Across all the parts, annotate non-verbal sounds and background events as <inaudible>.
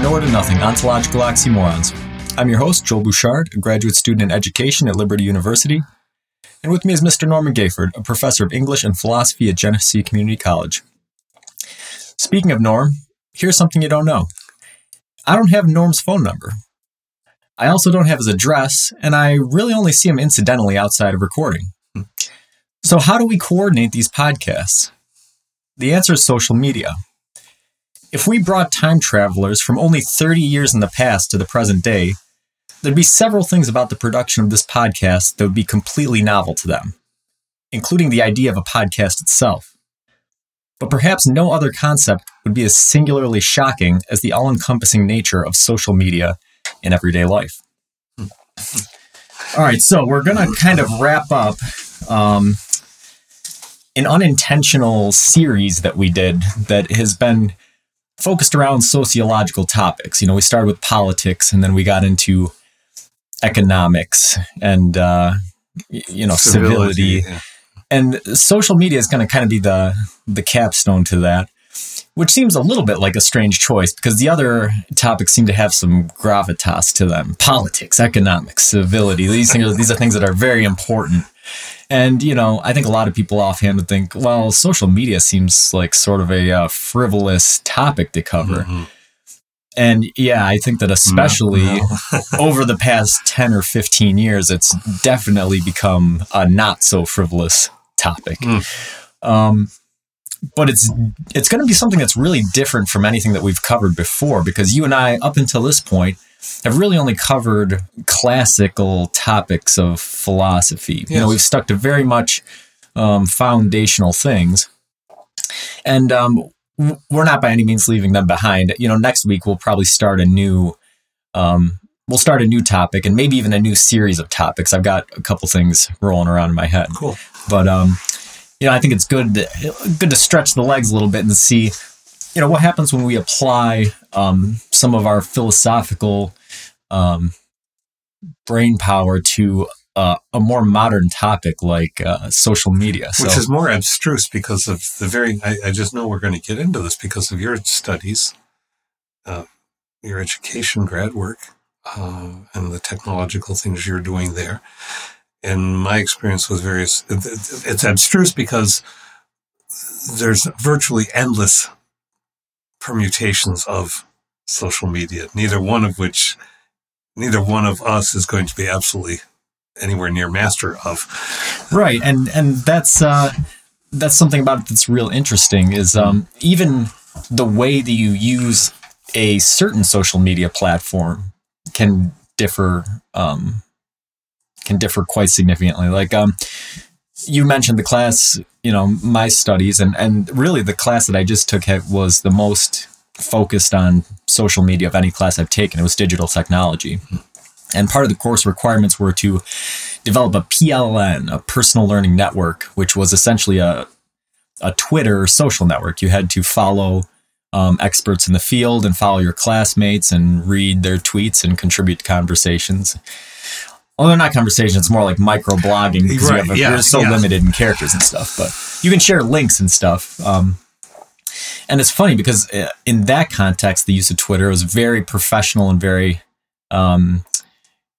Nowhere to Nothing Ontological Oxymorons. I'm your host, Joel Bouchard, a graduate student in education at Liberty University. And with me is Mr. Norman Gayford, a professor of English and philosophy at Genesee Community College. Speaking of Norm, here's something you don't know I don't have Norm's phone number. I also don't have his address, and I really only see him incidentally outside of recording. So, how do we coordinate these podcasts? The answer is social media. If we brought time travelers from only 30 years in the past to the present day, there'd be several things about the production of this podcast that would be completely novel to them, including the idea of a podcast itself. But perhaps no other concept would be as singularly shocking as the all encompassing nature of social media in everyday life. All right, so we're going to kind of wrap up um, an unintentional series that we did that has been focused around sociological topics. You know, we started with politics and then we got into economics and, uh, you know, civility. civility. Yeah. And social media is going to kind of be the, the capstone to that, which seems a little bit like a strange choice because the other topics seem to have some gravitas to them. Politics, economics, civility. These things, these are things that are very important. And, you know, I think a lot of people offhand would think, well, social media seems like sort of a uh, frivolous topic to cover. Mm-hmm. And yeah, I think that especially no, no. <laughs> over the past 10 or 15 years, it's definitely become a not so frivolous topic. Mm. Um, but it's it's going to be something that's really different from anything that we've covered before because you and I, up until this point, have really only covered classical topics of philosophy. Yes. You know, we've stuck to very much um, foundational things, and um, we're not by any means leaving them behind. You know, next week we'll probably start a new. Um, we'll start a new topic and maybe even a new series of topics. I've got a couple things rolling around in my head. Cool. But um, you know, I think it's good to, good to stretch the legs a little bit and see you know what happens when we apply um, some of our philosophical um, brain power to uh, a more modern topic like uh, social media, so, which is more abstruse because of the very. I, I just know we're going to get into this because of your studies, uh, your education, grad work, uh, and the technological things you're doing there. And my experience with various, it's abstruse because there's virtually endless permutations of social media, neither one of which, neither one of us is going to be absolutely anywhere near master of. Right, and and that's uh, that's something about it that's real interesting. Is um, even the way that you use a certain social media platform can differ um, can differ quite significantly. Like um, you mentioned the class, you know, my studies, and and really the class that I just took was the most focused on social media of any class I've taken. It was digital technology. And part of the course requirements were to develop a PLN, a personal learning network, which was essentially a, a Twitter social network. You had to follow um, experts in the field and follow your classmates and read their tweets and contribute to conversations well, they're not conversations. It's more like micro blogging because right. you yeah. you're so yeah. limited in characters and stuff. But you can share links and stuff. Um, and it's funny because uh, in that context, the use of Twitter was very professional and very, um,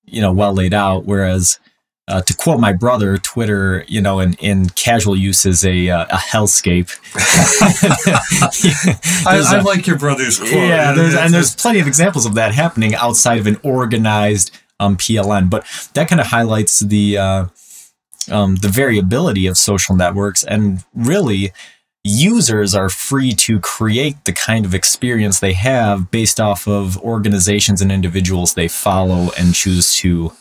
you know, well laid out. Whereas, uh, to quote my brother, Twitter, you know, in, in casual use is a, uh, a hellscape. <laughs> I, I a, like your brother's quote. Yeah, there's, and there's plenty of examples of that happening outside of an organized um, PLN. But that kind of highlights the uh, um, the variability of social networks, and really, users are free to create the kind of experience they have based off of organizations and individuals they follow and choose to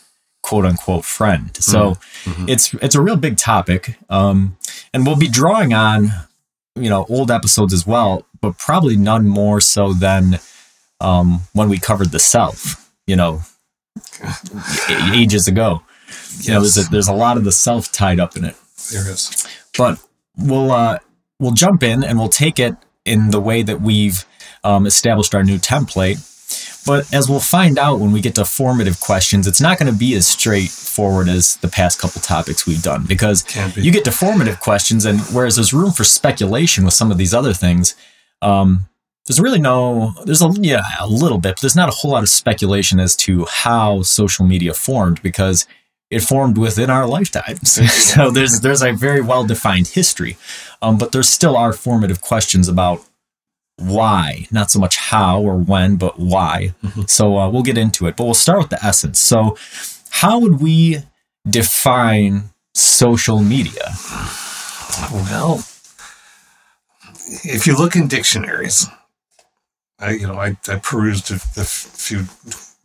quote unquote friend. So mm-hmm. it's it's a real big topic, um, and we'll be drawing on you know old episodes as well, but probably none more so than um, when we covered the self. You know, <laughs> ages ago. Yes. You know, there's a, there's a lot of the self tied up in it. There is. But we'll uh, we'll jump in and we'll take it in the way that we've um, established our new template. But as we'll find out when we get to formative questions, it's not going to be as straightforward as the past couple topics we've done because be. you get to formative questions, and whereas there's room for speculation with some of these other things, um, there's really no there's a yeah a little bit but there's not a whole lot of speculation as to how social media formed because it formed within our lifetimes. <laughs> So there's there's a very well defined history um, but there still are formative questions about why not so much how or when but why. Mm-hmm. so uh, we'll get into it but we'll start with the essence. So how would we define social media? Well if you look in dictionaries I, you know, I, I perused a, a few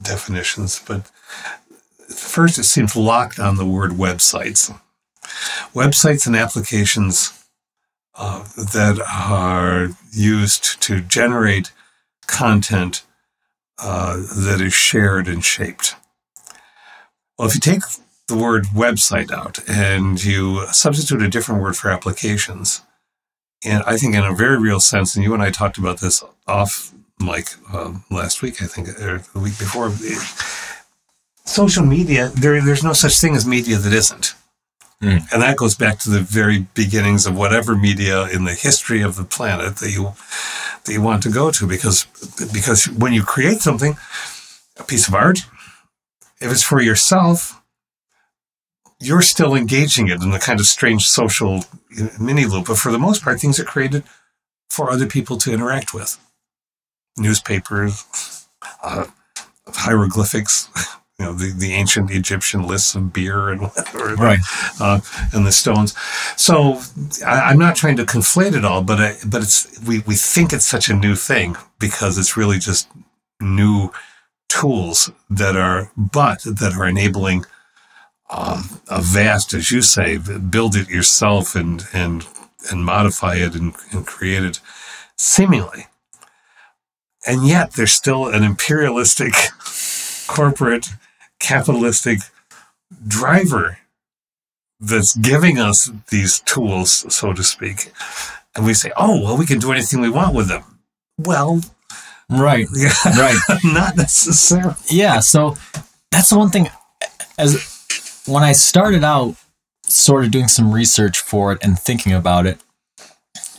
definitions, but first it seems locked on the word websites. Websites and applications uh, that are used to generate content uh, that is shared and shaped. Well, if you take the word website out and you substitute a different word for applications, and I think in a very real sense, and you and I talked about this off like um, last week, I think, or the week before. Social media, there, there's no such thing as media that isn't. Mm. And that goes back to the very beginnings of whatever media in the history of the planet that you that you want to go to, because because when you create something, a piece of art, if it's for yourself, you're still engaging it in the kind of strange social mini loop. But for the most part, things are created for other people to interact with newspapers, uh, hieroglyphics, <laughs> you know, the, the ancient Egyptian lists of beer and whatever, right. uh, and the stones. So I, am not trying to conflate it all, but I, but it's we we think it's such a new thing because it's really just new tools that are but that are enabling um, a vast, as you say, build it yourself and and and modify it and, and create it seemingly and yet there's still an imperialistic, corporate, capitalistic driver that's giving us these tools, so to speak. And we say, oh, well, we can do anything we want with them. Well, right, yeah, <laughs> right, not necessarily. Yeah, so that's the one thing. As when I started out, sort of doing some research for it and thinking about it,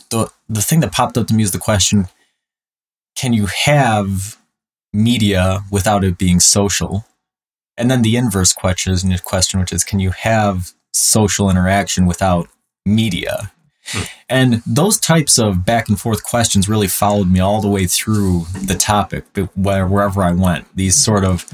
the the thing that popped up to me is the question: can you have media without it being social? And then the inverse question, question which is, can you have social interaction without media? Hmm. And those types of back and forth questions really followed me all the way through the topic, wherever I went. These sort of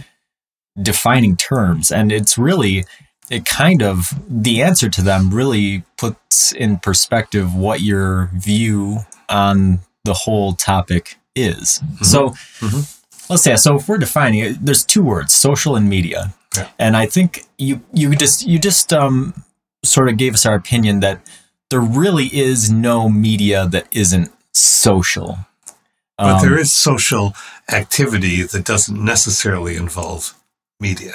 defining terms, and it's really it kind of the answer to them really puts in perspective what your view on the whole topic is. Mm-hmm. So mm-hmm. let's say so if we're defining it, there's two words, social and media. Yeah. And I think you you just you just um, sort of gave us our opinion that there really is no media that isn't social. But um, there is social activity that doesn't necessarily involve media.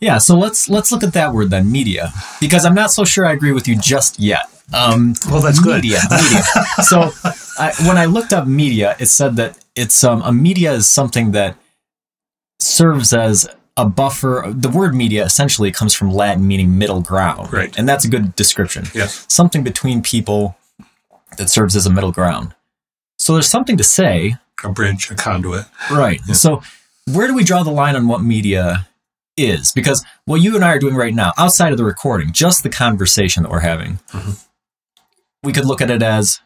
Yeah, so let's let's look at that word then, media, because I'm not so sure I agree with you just yet. Um, well, that's media, good. media. <laughs> So I, when I looked up media, it said that it's um, a media is something that serves as a buffer. The word media essentially comes from Latin, meaning middle ground. Right, and that's a good description. Yes, something between people that serves as a middle ground. So there's something to say. A bridge, a conduit. Right. Yeah. So where do we draw the line on what media is? Because what you and I are doing right now, outside of the recording, just the conversation that we're having. Mm-hmm we could look at it as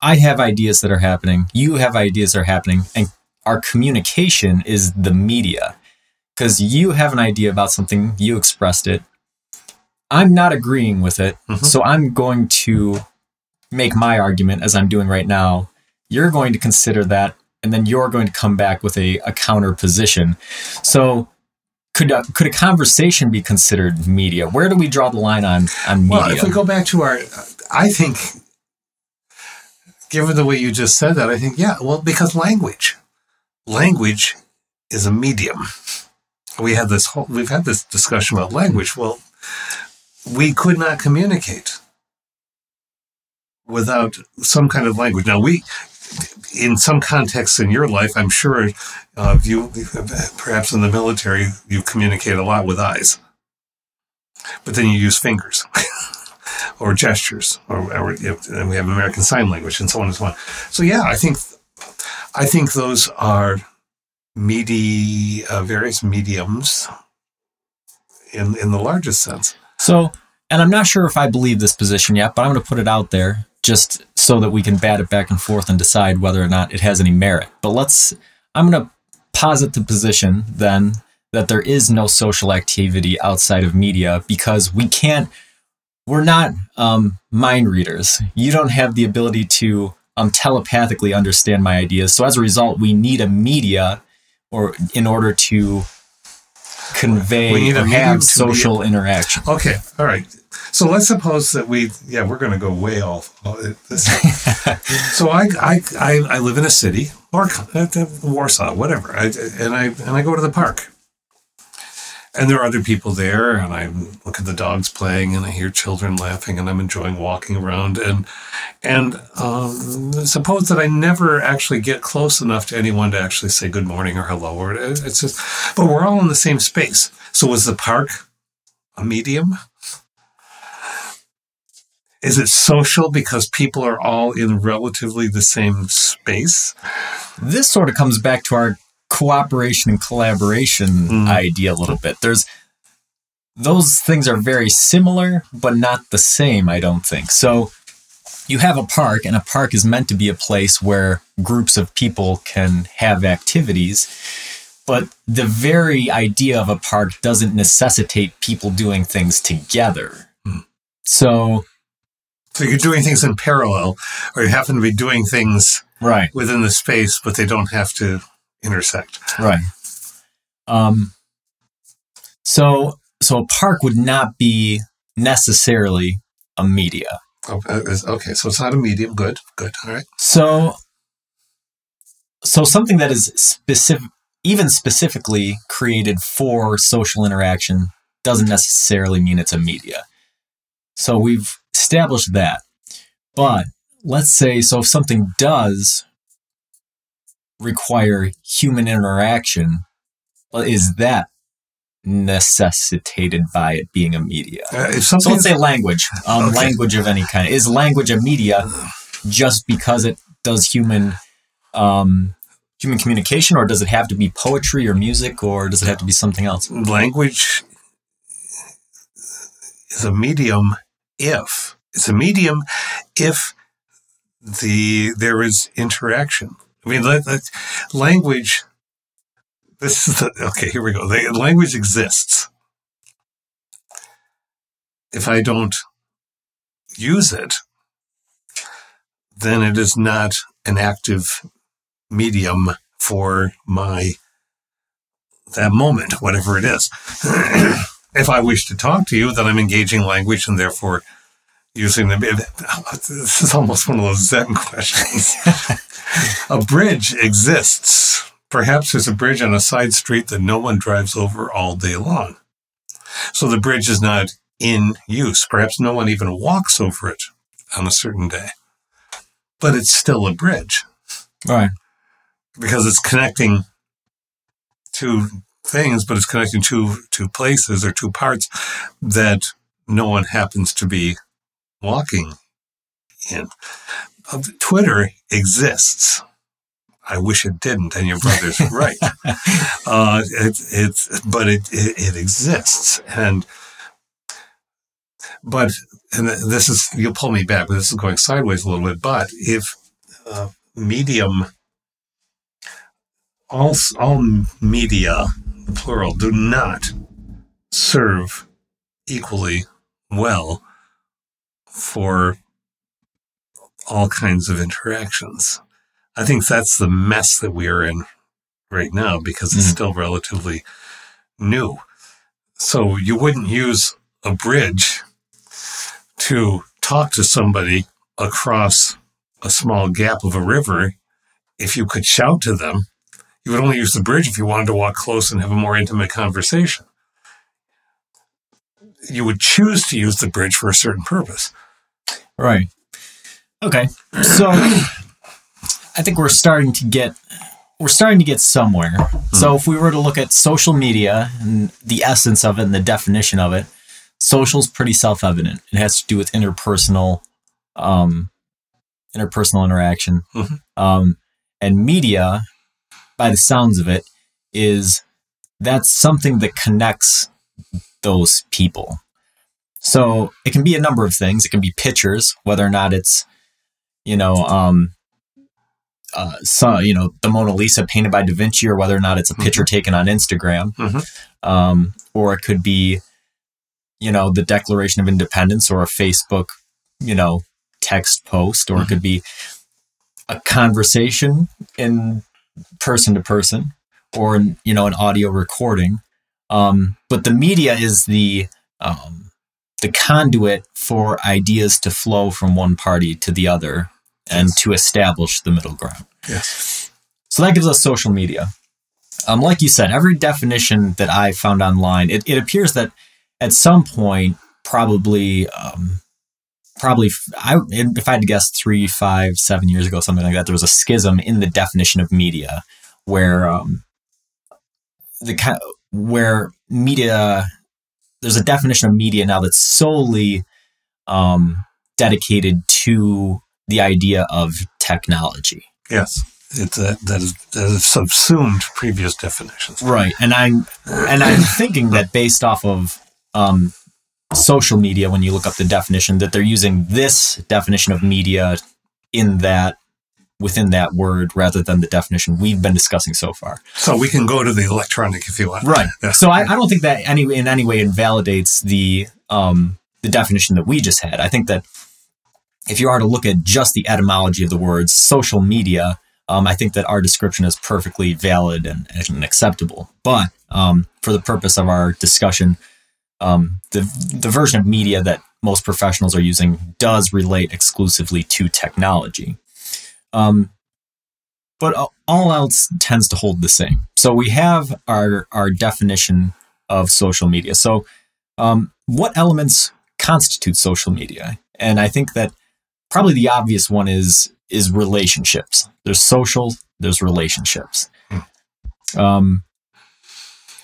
I have ideas that are happening, you have ideas that are happening, and our communication is the media. Because you have an idea about something, you expressed it. I'm not agreeing with it. Mm-hmm. So I'm going to make my argument as I'm doing right now. You're going to consider that, and then you're going to come back with a, a counter position. So could a, could a conversation be considered media? Where do we draw the line on on media? Well, if we go back to our I think, given the way you just said that, I think, yeah, well, because language, language is a medium. We had this whole, we've had this discussion about language. Well, we could not communicate without some kind of language. Now, we, in some contexts in your life, I'm sure uh, you, perhaps in the military, you communicate a lot with eyes, but then you use fingers. <laughs> or gestures, or, or and we have American Sign Language and so on and so on. So yeah, I think I think those are media, uh, various mediums in in the largest sense. So, and I'm not sure if I believe this position yet, but I'm going to put it out there just so that we can bat it back and forth and decide whether or not it has any merit. But let's, I'm going to posit the position then that there is no social activity outside of media because we can't, we're not um, mind readers. You don't have the ability to um, telepathically understand my ideas. So as a result, we need a media or in order to convey We need a or have social interaction. Okay, all right. So let's suppose that we, yeah, we're going to go way off. <laughs> so I, I, I, I live in a city, or uh, Warsaw, whatever, I, and I and I go to the park, and there are other people there, and I look at the dogs playing, and I hear children laughing, and I'm enjoying walking around, and and um, suppose that I never actually get close enough to anyone to actually say good morning or hello, or it's just, but we're all in the same space. So was the park a medium? Is it social because people are all in relatively the same space? this sort of comes back to our cooperation and collaboration Mm. idea a little bit. There's those things are very similar, but not the same, I don't think. So you have a park, and a park is meant to be a place where groups of people can have activities. But the very idea of a park doesn't necessitate people doing things together. So, So you're doing things in parallel, or you happen to be doing things right. within the space, but they don't have to intersect. Right. Um, so, so a park would not be necessarily a media. Oh, uh, Okay, so it's not a medium. Good, good. All right. So, so something that is specific, even specifically created for social interaction, doesn't necessarily mean it's a media. So we've established that. But let's say, so if something does require human interaction, well, is that necessitated by it being a media? Uh, So let's say language, um, Okay. language of any kind. Is language a media just because it does human um, human communication, or does it have to be poetry or music, or does it have to be something else? language is a medium if it's a medium if the there is interaction. I mean, let, let- language. This is the, okay. Here we go. The, language exists. If I don't use it, then it is not an active medium for my that moment, whatever it is. <clears throat> if I wish to talk to you, then I'm engaging language and therefore using the. <laughs> This is almost one of those Zen questions. a bridge exists. Perhaps there's a bridge on a side street that no one drives over all day long. So the bridge is not in use. Perhaps no one even walks over it on a certain day. But it's still a bridge Right. because it's connecting two things, but it's connecting two two places or two parts that no one happens to be walking in. Uh, Twitter exists. I wish it didn't, and your brother's <laughs> right. Uh, it, it's but it, it it exists, and but and this is you'll pull me back, but this is going sideways a little bit. But if uh, medium all all media, plural, do not serve equally well for all kinds of interactions. I think that's the mess that we are in right now because it's Mhm. still relatively new. So you wouldn't use a bridge to talk to somebody across a small gap of a river if you could shout to them you would only use the bridge if you wanted to walk close and have a more intimate conversation. You would choose to use the bridge for a certain purpose. Right. Okay. So I think we're starting to get we're starting to get somewhere. So if we were to look at social media and the essence of it and the definition of it, social's pretty self-evident. It has to do with interpersonal um interpersonal interaction. Mhm. Um And media, by the sounds of it, is that's something that connects those people. So it can be a number of things. It can be pictures, whether or not it's, you know, um, uh, so, you know, the Mona Lisa painted by Da Vinci, or whether or not it's a picture mm-hmm. taken on Instagram, mm-hmm. um, or it could be, you know, the Declaration of Independence or a Facebook, you know, text post, or mm-hmm. it could be a conversation in person to person, or you know, an audio recording. Um, but the media is the um, the conduit for ideas to flow from one party to the other and yes. to establish the middle ground. Yes. So that gives us social media. Um, like you said, every definition that I found online, it, it appears that at some point, probably, um, probably, I, if I had to guess, three, five, seven years ago, something like that, there was a schism in the definition of media, where um, the kind where media, there's a definition of media now that's solely um, dedicated to the idea of technology. Yes. It's a, that is that is subsumed previous definitions. Right. And I'm and I'm thinking that based off of um, social media, when you look up the definition, that they're using this definition of media in that within that word rather than the definition we've been discussing so far. So we can go to the electronic if you want. Right. Yeah. So I, I, don't think that any in any way invalidates the um, the definition that we just had. I think that if you are to look at just the etymology of the words social media, um, I think that our description is perfectly valid and, and acceptable. But um, for the purpose of our discussion, um, the the version of media that most professionals are using does relate exclusively to technology. Um, but all else tends to hold the same. So we have our our definition of social media. So um, what elements constitute social media? And I think that probably the obvious one is is relationships. There's social, there's relationships. Hmm. Um,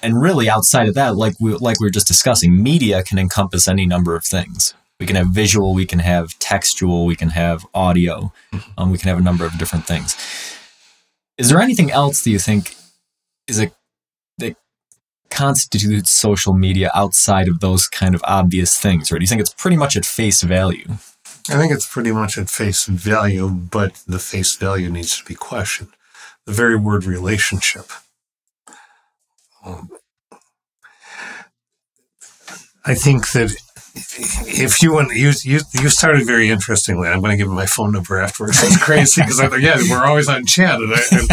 and really outside of that, like we like we were just discussing, media can encompass any number of things. We can have visual, we can have textual, we can have audio, hmm. um, we can have a number of different things. Is there anything else that you think is a that constitutes social media outside of those kind of obvious things, or do you think it's pretty much at face value? I think it's pretty much at face value, but the face value needs to be questioned. The very word relationship. Um, I think that if you want, you, you, you started very interestingly. I'm going to give my phone number afterwards. It's crazy because I yeah, we're always on chat, and, I, and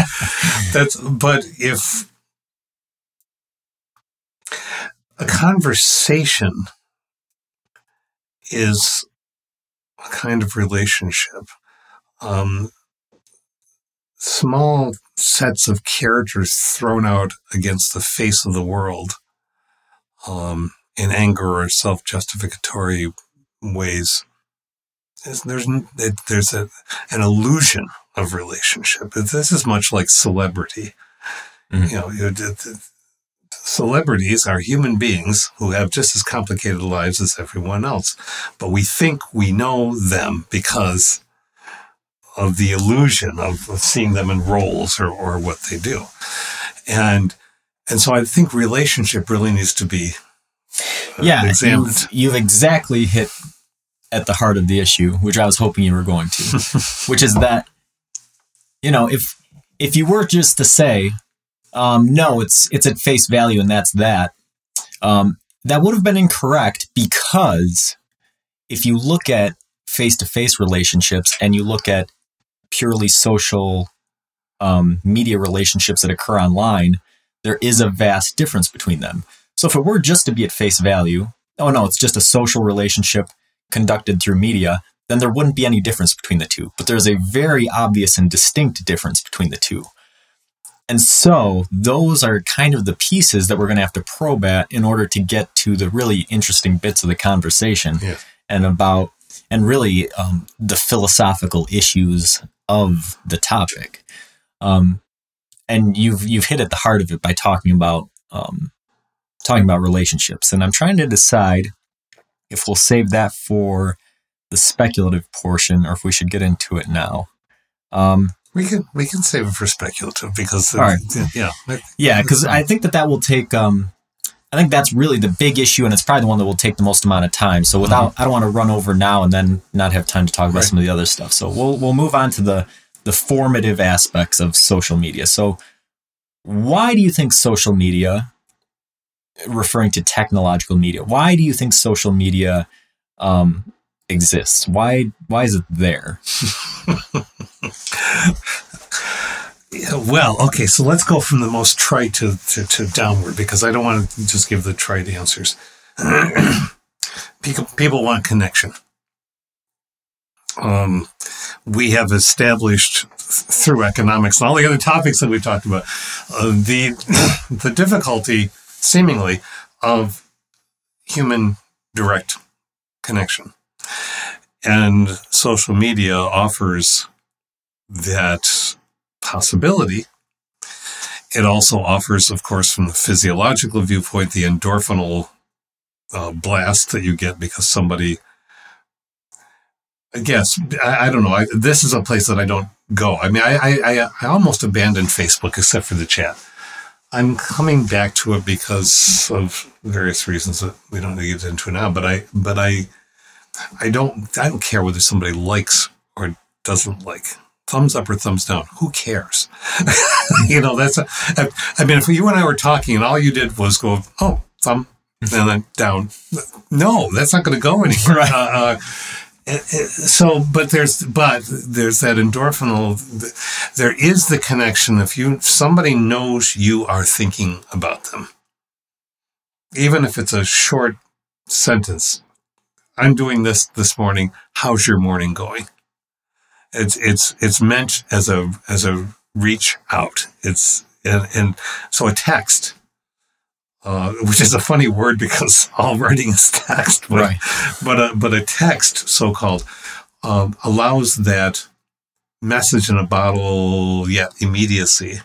that's. But if a conversation is a kind of relationship. Um, small sets of characters thrown out against the face of the world um, in anger or self justificatory ways. There's, there's, there's a, an illusion of relationship. This is much like celebrity. Mm-hmm. You know, celebrities are human beings who have just as complicated lives as everyone else. But we think we know them because of the illusion of, of seeing them in roles or, or what they do. And and so I think relationship really needs to be uh, yeah, examined. You've, you've exactly hit at the heart of the issue, which I was hoping you were going to, <laughs> which is that, you know, if if you were just to say, um, no, it's it's at face value, and that's that. Um, that would have been incorrect because if you look at face to face relationships and you look at purely social um, media relationships that occur online, there is a vast difference between them. So if it were just to be at face value, oh no, it's just a social relationship conducted through media, then there wouldn't be any difference between the two. But there's a very obvious and distinct difference between the two. And so those are kind of the pieces that we're going to have to probe at in order to get to the really interesting bits of the conversation yeah. and about and really um, the philosophical issues of the topic. Um, and you've you've hit at the heart of it by talking about um, talking about relationships. And I'm trying to decide if we'll save that for the speculative portion or if we should get into it now. Um, We can we can save it for speculative because All right. yeah Yeah, because I think that that will take. Um, I think that's really the big issue, and it's probably the one that will take the most amount of time. So without, I don't want to run over now and then not have time to talk about Right. some of the other stuff. So we'll we'll move on to the the formative aspects of social media. So why do you think social media, referring to technological media, why do you think social media um, exists? Why why is it there? <laughs> Well, okay, so let's go from the most trite to, to, to downward because I don't want to just give the trite answers. <clears throat> people, people want connection. Um, we have established through economics and all the other topics that we've talked about uh, the <clears throat> the difficulty, seemingly, of human direct connection, and social media offers that possibility. It also offers, of course, from the physiological viewpoint, the endorphinal uh, blast that you get because somebody. I guess I, I don't know. I, this is a place that I don't go. I mean, I, I I I almost abandoned Facebook except for the chat. I'm coming back to it because of various reasons that we don't need to get into now. But I but I I don't I don't care whether somebody likes or doesn't like. Thumbs up or thumbs down. Who cares? <laughs> you know, that's a, I, I mean, if you and I were talking and all you did was go, oh, thumb, and then down. No, that's not going to go anywhere. Right. Uh, uh, so, but there's, but there's that endorphinal, there is the connection. If you, somebody knows you are thinking about them, even if it's a short sentence, I'm doing this this morning. How's your morning going? It's it's it's meant as a as a reach out. It's and, and so a text, uh, which is a funny word because <laughs> all writing is text, but Right. but a but a text, so called, um, allows that message in a bottle yet immediacy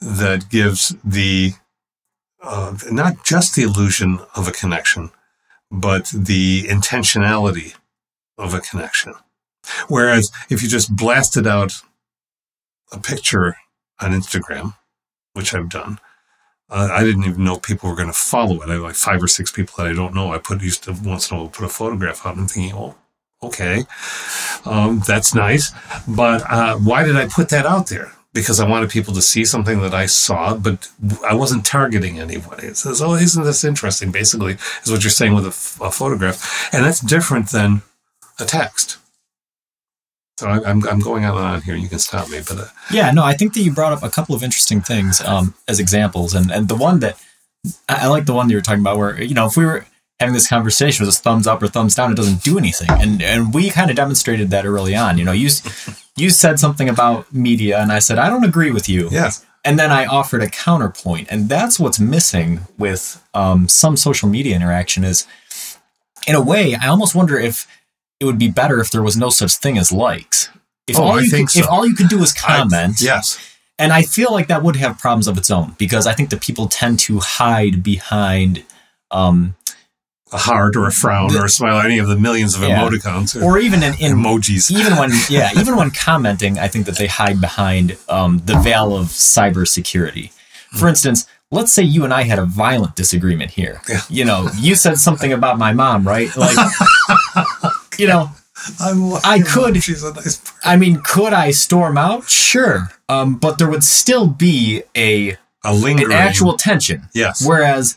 that gives the uh, not just the illusion of a connection, but the intentionality of a connection. Whereas if you just blasted out a picture on Instagram, which I've done, uh, I didn't even know people were going to follow it. I like five or six people that I don't know. I put used to once in a while put a photograph out. and I'm thinking, oh, okay, um, that's nice, but uh, why did I put that out there? Because I wanted people to see something that I saw, but I wasn't targeting anybody. It says, "Oh, isn't this interesting?" Basically, is what you're saying with a, f- a photograph, and that's different than a text. So I, I'm I'm going on and on here. You can stop me, but uh, Yeah, no, I think that you brought up a couple of interesting things um, as examples, and and the one that I I like the one that you were talking about, where you know if we were having this conversation with a thumbs up or thumbs down, it doesn't do anything, and and we kind of demonstrated that early on. You know, you <laughs> you said something about media, and I said I don't agree with you, yes, and then I offered a counterpoint, and that's what's missing with um, some social media interaction is, in a way, I almost wonder if it would be better if there was no such thing as likes. If Oh, all I you think could, if all you could do was I- comment, yes, and I feel like that would have problems of its own because I think that people tend to hide behind, um, a heart or a frown or a smile, any of the millions of Yeah. emoticons or, or even in, in emojis. even when <laughs> yeah, even when commenting, I think that they hide behind um, the veil of cybersecurity. For instance, let's say you and I had a violent disagreement here. Yeah. You know, you said something about my mom, right? Like, <laughs> you know, I'm, I could- She's a nice. I mean, could I storm out? Sure, um, but there would still be a A lingering. an actual tension. Yes. Whereas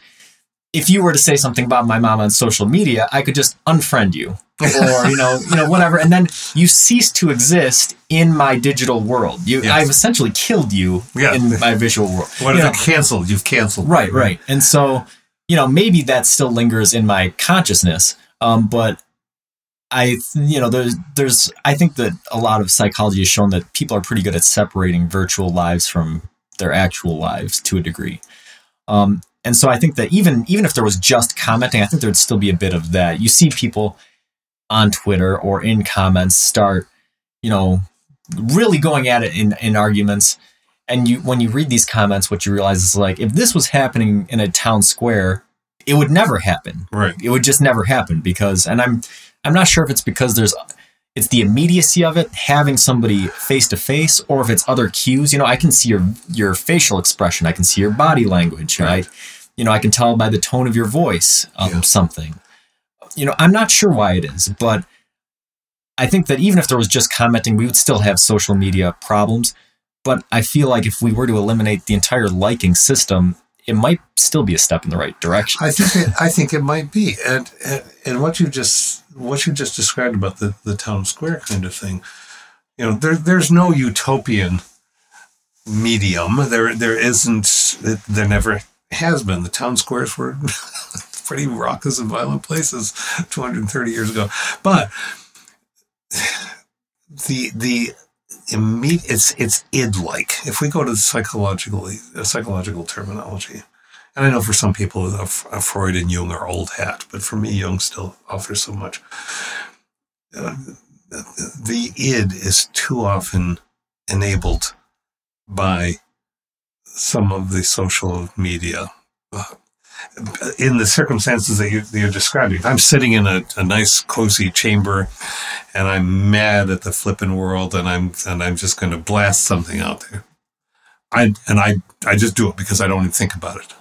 if you were to say something about my mom on social media, I could just unfriend you <laughs> or you know, you know whatever and then you cease to exist in my digital world. You Yes. I've essentially killed you Yeah. in my visual world. What You if know, it canceled? You've canceled. right, right. And so, you know, maybe that still lingers in my consciousness. Um, but I, you know, there's, there's, I think that a lot of psychology has shown that people are pretty good at separating virtual lives from their actual lives to a degree. Um, and so I think that even, even if there was just commenting, I think there'd still be a bit of that. You see people on Twitter or in comments start, you know, really going at it in, in arguments. And you, when you read these comments, what you realize is like, if this was happening in a town square, it would never happen Right. it would just never happen because and i'm i'm not sure if it's because there's it's the immediacy of it, having somebody face to face, or if it's other cues. You know, I can see your your facial expression, I can see your body language, right? You know, I can tell by the tone of your voice um, yeah. something. You know, I'm not sure why it is, but I think that even if there was just commenting, we would still have social media problems. But I feel like if we were to eliminate the entire liking system, it might still be a step in the right direction. I think it, I think it might be, and, and and what you just what you just described about the the town square kind of thing, you know, there there's no utopian medium. There there isn't. There never has been. The town squares were <laughs> pretty raucous and violent places 230 years ago, but the the immediate it's it's id like if we go to psychologically uh, psychological terminology and i know for some people a freud and jung are old hat but for me jung still offers so much. Uh, the id is too often enabled by some of the social media uh, in the circumstances that you're, you're describing. If I'm sitting in a, a, nice, cozy chamber, and I'm mad at the flipping world, and I'm and I'm just going to blast something out there, I and I I just do it because I don't even think about it.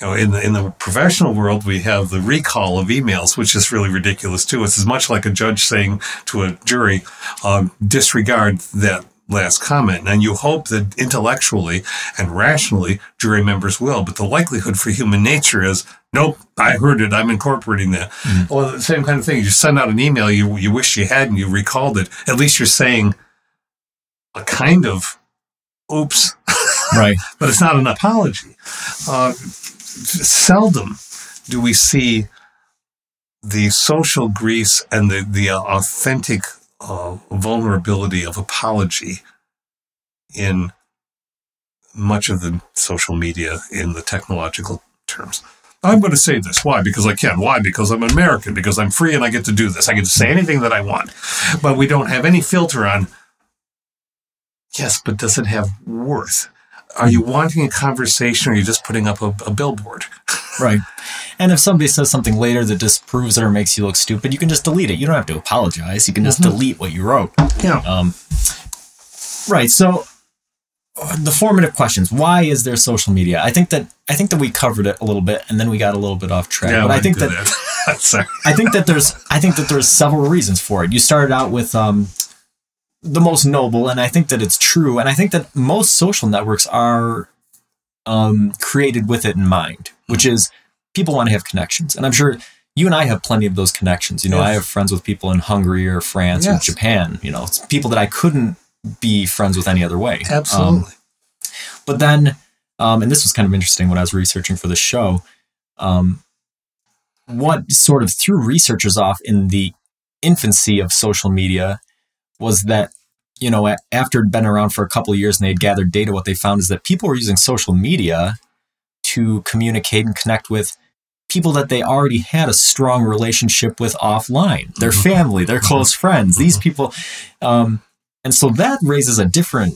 You know, in the in the professional world, we have the recall of emails, which is really ridiculous too. It's as much like a judge saying to a jury, um, "Disregard that last comment. And you hope that intellectually and rationally jury members will, but the likelihood for human nature is, nope, I heard it, I'm incorporating that. Mm. Well, the same kind of thing. You send out an email you, you wish you had and you recalled it. At least you're saying a kind of oops. <laughs> Right. but it's not an apology. Uh, seldom do we see the social grease and the, the authentic uh, vulnerability of apology in much of the social media in the technological terms. I'm going to say this. Why? Because I can. Why? Because I'm American. Because I'm free and I get to do this. I get to say anything that I want. But we don't have any filter on, yes, but does it have worth? Are you wanting a conversation or are you just putting up a, a billboard? <laughs> right. And if somebody says something later that disproves it or makes you look stupid, you can just delete it. You don't have to apologize. You can just mm-hmm. delete what you wrote. Yeah. Um, right. So uh, the formative questions. Why is there social media? I think that I think that we covered it a little bit, and then we got a little bit off track. Yeah, but I think that, that. <laughs> Sorry. I think that there's I think that there's several reasons for it. You started out with um, the most noble, and I think that it's true. And I think that most social networks are um, created with it in mind, which is people want to have connections. And I'm sure you and I have plenty of those connections. You know, yes. I have friends with people in Hungary or France yes. or Japan. You know, it's people that I couldn't be friends with any other way. Absolutely. Um, but then, um, and this was kind of interesting when I was researching for the show. Um, what sort of threw researchers off in the infancy of social media was that you know after it'd been around for a couple of years and they had gathered data what they found is that people were using social media to communicate and connect with people that they already had a strong relationship with offline, their mm-hmm. family, their mm-hmm. close friends, these mm-hmm. people. Um, and so that raises a different.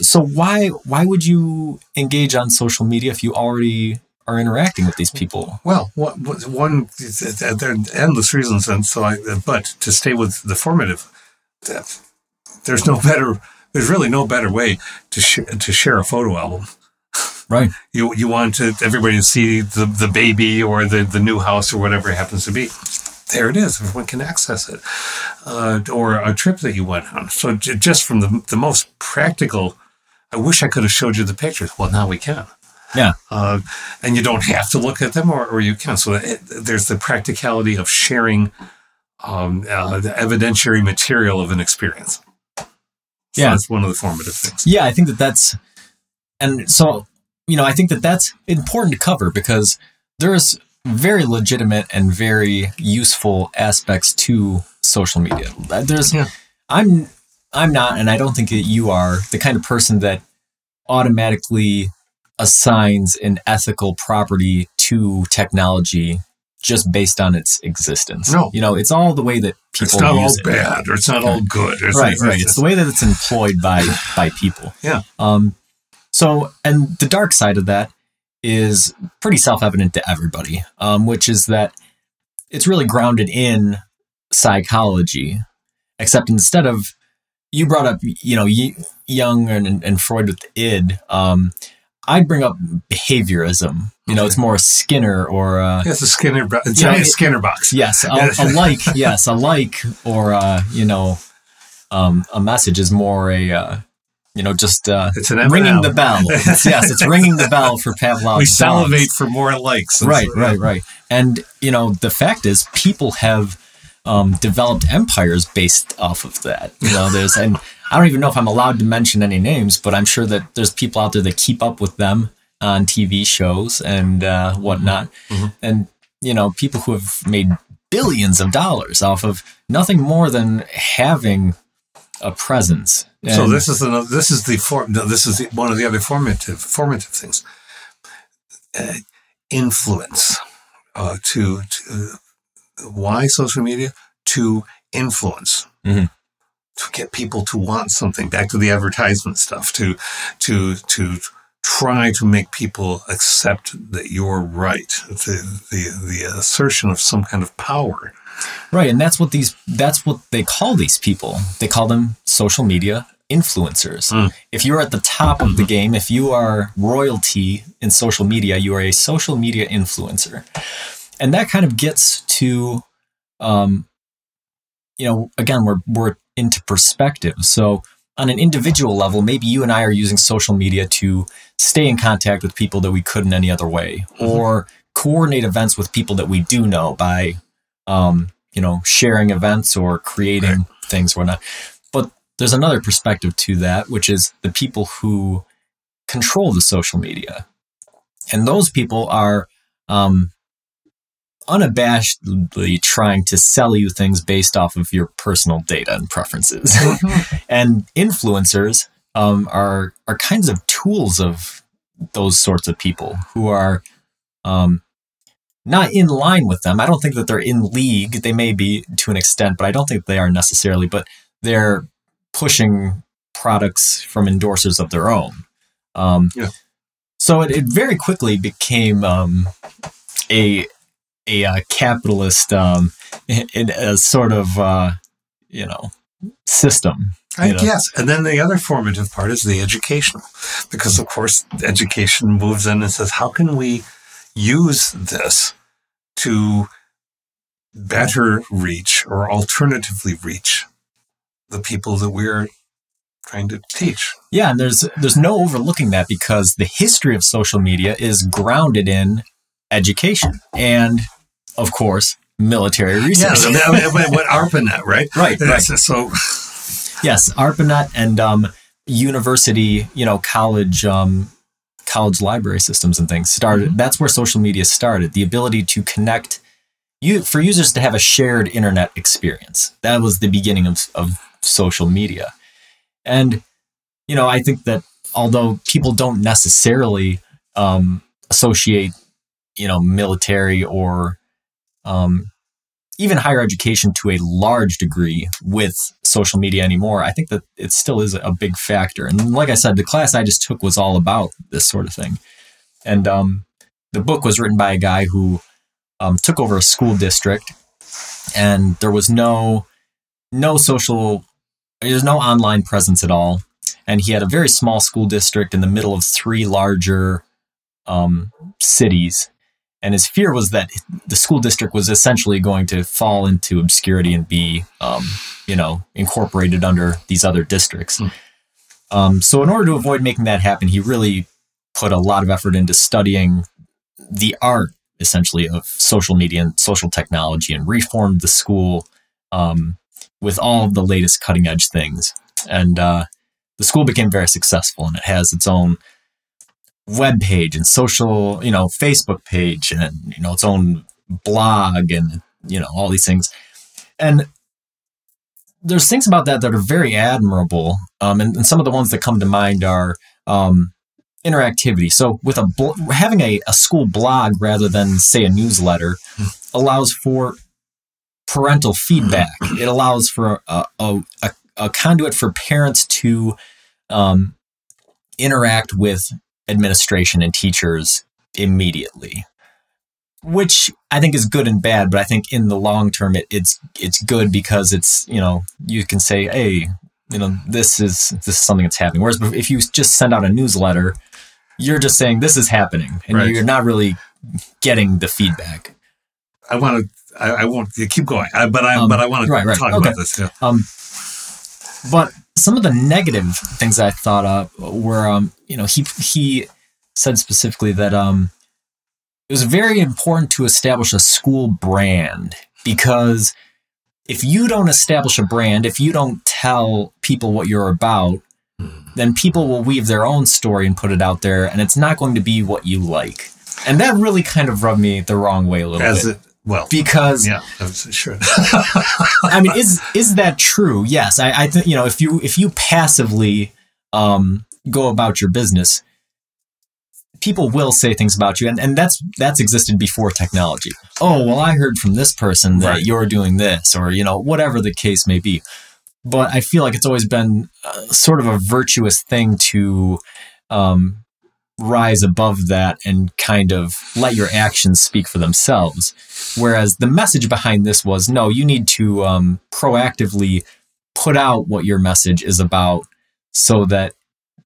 So why why would you engage on social media if you already are interacting with these people? Well, one there are endless reasons, and so I. But to stay with the formative, there's no better. There's really no better way to sh- to share a photo album Right. You you want to everybody to see the, the baby or the, the new house or whatever it happens to be. There it is. Everyone can access it. Uh, or a trip that you went on. So j- just from the, the most practical, I wish I could have showed you the pictures. Well, now we can. Yeah. Uh, and you don't have to look at them or, or you can. So it, there's the practicality of sharing um, uh, the evidentiary material of an experience. So yeah. That's one of the formative things. Yeah. I think that that's, and so you know, I think that that's important to cover because there's very legitimate and very useful aspects to social media. There's, yeah. I'm, I'm not, and I don't think that you are the kind of person that automatically assigns an ethical property to technology just based on its existence. No, you know, it's all the way that people. It's not all it. bad, or it's not all good. It's right, right. It's the way that it's employed by <laughs> by people. Yeah. Um, so, and the dark side of that is pretty self evident to everybody, um, which is that it's really grounded in psychology. except instead of you brought up, you know, Jung and, and Freud with id. Um, I'd bring up behaviorism. You know, it's more Skinner or uh, yes, a Skinner, it's a Skinner box. Yes, a, a like, <laughs> yes, a like, or uh, you know, um, a message is more a uh, you know just uh, it's an ringing the bell. <laughs> It's, yes, it's ringing the bell for Pavlov. We salivate dogs. for more likes. Right, so, right, right. And you know, the fact is, people have um, developed empires based off of that. You know, there's and I don't even know if I'm allowed to mention any names, but I'm sure that there's people out there that keep up with them on TV shows and uh, whatnot, mm-hmm. and you know, people who have made billions of dollars off of nothing more than having a presence. And so this is another. This is the form. This is the, one of the other formative formative things. Uh, influence uh, to, to why social media? To influence. Mm-hmm. To get people to want something. Back to the advertisement stuff. To to to try to make people accept that you're right. The the, the assertion of some kind of power. Right, and that's what these that's what they call these people. They call them social media influencers. Mm. If you're at the top of the game, if you are royalty in social media, you are a social media influencer and that kind of gets to, um, you know, again, we're we're into perspective. So on an individual level, maybe you and I are using social media to stay in contact with people that we couldn't any other way, mm-hmm. or coordinate events with people that we do know by, um, you know, sharing events or creating right. things whatnot. But there's another perspective to that, which is the people who control the social media, and those people are um, unabashedly trying to sell you things based off of your personal data and preferences. <laughs> <laughs> <laughs> And influencers um, are are kinds of tools of those sorts of people who are um, not in line with them. I don't think that they're in league. They may be to an extent, but I don't think they are necessarily. But they're pushing products from endorsers of their own. Um, yeah. So it, it, very quickly became um, a a uh, capitalist um, in, in a sort of uh, you know system. I guess. And then the other formative part is the educational, because of course education moves in and says, how can we use this to better reach or alternatively reach the people that we're trying to teach. Yeah, and there's there's no overlooking that because the history of social media is grounded in education and, of course, military research. Yeah, I mean, what ARPANET, right? <laughs> Right, right. So, yes, ARPANET and um, university, you know, college, um, college library systems and things started. Mm-hmm. That's where social media started. The ability to connect you for users to have a shared internet experience. That was the beginning of, of social media, and you know, I think that although people don't necessarily um, associate you know, military or um, even higher education to a large degree with social media anymore. I think that it still is a big factor. And like I said, the class I just took was all about this sort of thing. And um, the book was written by a guy who um, took over a school district, and there was no no social, there's no online presence at all. And he had a very small school district in the middle of three larger um, cities and his fear was that the school district was essentially going to fall into obscurity and be, um, you know, incorporated under these other districts. Mm. Um, so, in order to avoid making that happen, he really put a lot of effort into studying the art, essentially, of social media and social technology, and reformed the school um, with all of the latest cutting edge things. And uh, the school became very successful, and it has its own web page and social, you know, Facebook page and, you know, its own blog and, you know, all these things. And there's things about that that are very admirable. Um, and, and some of the ones that come to mind are um, interactivity. So with a bl- having a, a school blog rather than say a newsletter allows for parental feedback. It allows for a, a, a, a conduit for parents to um, interact with administration and teachers immediately. which I think is good and bad. But I think in the long term, it, it's it's good because it's you know you can say, hey, you know this is this is something that's happening. Whereas if you just send out a newsletter, you're just saying this is happening, and Right. you're not really getting the feedback. I want to. I, I won't keep going, I, but I Um, but I want to right, right. talk Okay. about this. Yeah. Um, but some of the negative things I thought of were, um, you know, he he said specifically that um, it was very important to establish a school brand because if you don't establish a brand, if you don't tell people what you're about, then people will weave their own story and put it out there, and it's not going to be what you like. And that really kind of rubbed me the wrong way a little As bit it well, because yeah, I sure. <laughs> I mean, is is that true? Yes, I, I think you know if you if you passively um, go about your business, people will say things about you, and, and that's that's existed before technology. Oh well, I heard from this person that Right. you're doing this, or you know whatever the case may be. But I feel like it's always been uh, sort of a virtuous thing to um, rise above that and kind of let your actions speak for themselves. Whereas the message behind this was no, you need to um, proactively put out what your message is about so that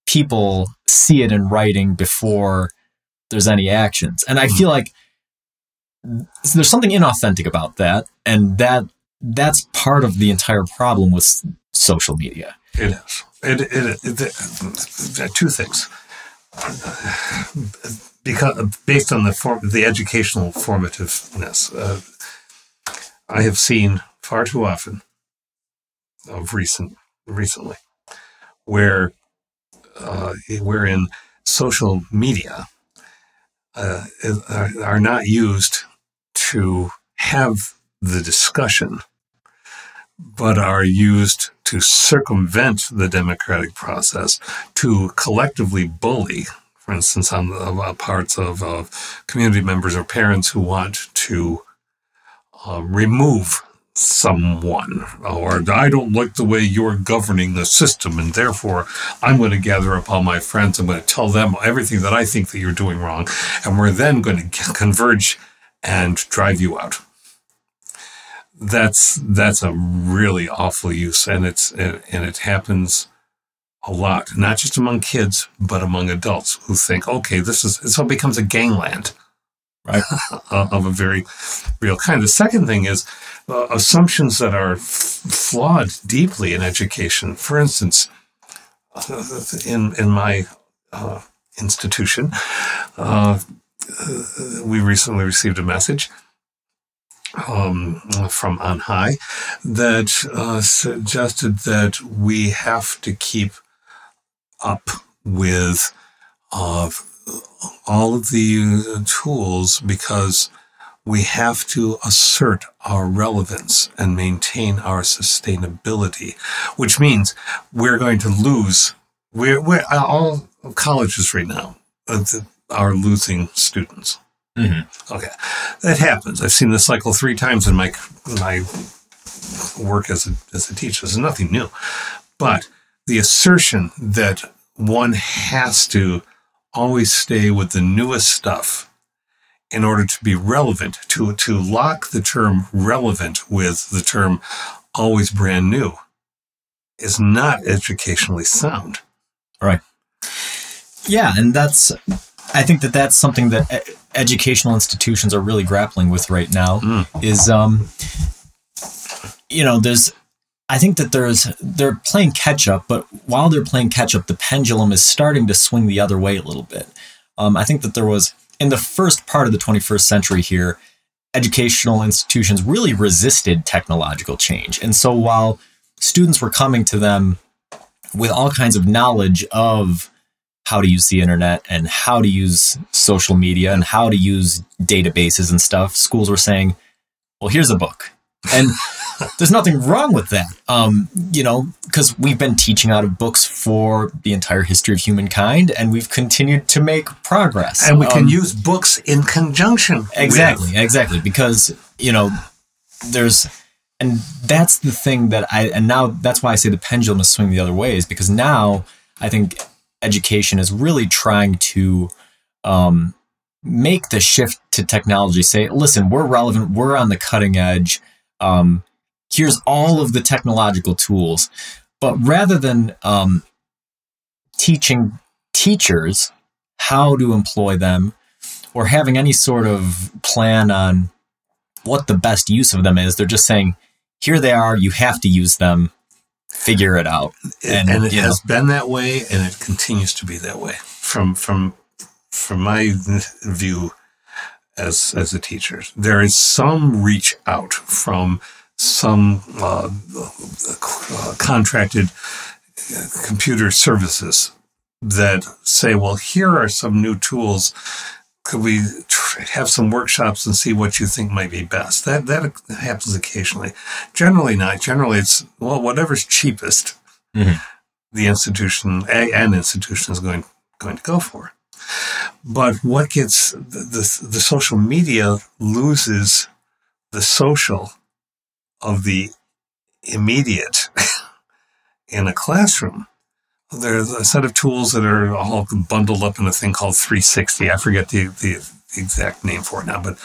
people see it in writing before there's any actions. And I feel like there's something inauthentic about that. And that that's part of the entire problem with social media. It is. It, it, it, it- two things. Because based on the form, the educational formativeness, uh, I have seen far too often of recent recently where uh, wherein social media uh, are, are not used to have the discussion but are used to circumvent the democratic process to collectively bully, for instance, on the uh, parts of uh, community members or parents who want to um, remove someone, or I don't like the way you're governing the system, and therefore I'm going to gather up all my friends. I'm going to tell them everything that I think that you're doing wrong, and we're then going to converge and drive you out that's that's a really awful use and it's and it happens a lot not just among kids but among adults who think okay this is so it becomes a gangland Right. <laughs> of a very real kind the second thing is uh, assumptions that are f- flawed deeply in education for instance uh, in in my uh, institution uh, uh, we recently received a message um, from on high that uh, suggested that we have to keep up with uh, all of the tools because we have to assert our relevance and maintain our sustainability, which means we're going to lose. We're, we're all colleges right now uh, are losing students. Mm-hmm. Okay, that happens. I've seen this cycle three times in my my work as a as a teacher. This is nothing new, but the assertion that one has to always stay with the newest stuff in order to be relevant to to lock the term relevant with the term always brand new is not educationally sound. Right. Yeah, and that's I think that that's something that educational institutions are really grappling with right now Mm. is um you know, there's I think that there's they're playing catch up, but while they're playing catch up, the pendulum is starting to swing the other way a little bit. Um, I think that there was in the first part of the 21st century here, educational institutions really resisted technological change, and so while students were coming to them with all kinds of knowledge of how to use the internet and how to use social media and how to use databases and stuff, schools were saying, well, here's a book. And <laughs> there's nothing wrong with that. Um, you know, because we've been teaching out of books for the entire history of humankind and we've continued to make progress. And we can Um, use books in conjunction. with- Exactly, exactly. Because, you know, there's, and that's the thing that I, and now that's why I say the pendulum is swinging the other way, is because now I think education is really trying to um, make the shift to technology. Say, listen, we're relevant. We're on the cutting edge. Um, here's all of the technological tools. But rather than um, teaching teachers how to employ them or having any sort of plan on what the best use of them is, they're just saying, here they are, you have to use them, figure it out. And, and it has know. been that way and it continues to be that way. From from from my view as as a teacher, there is some reach out from some uh, uh, contracted computer services that say, well, here are some new tools. Could we have some workshops and see what you think might be best? That that happens occasionally. Generally not. Generally, it's well, whatever's cheapest. Mm-hmm. The institution, and institution, is going going to go for. But what gets the, the, the social media loses the social of the immediate <laughs> in a classroom. There's a set of tools that are all bundled up in a thing called 360. I forget the, the exact name for it now, but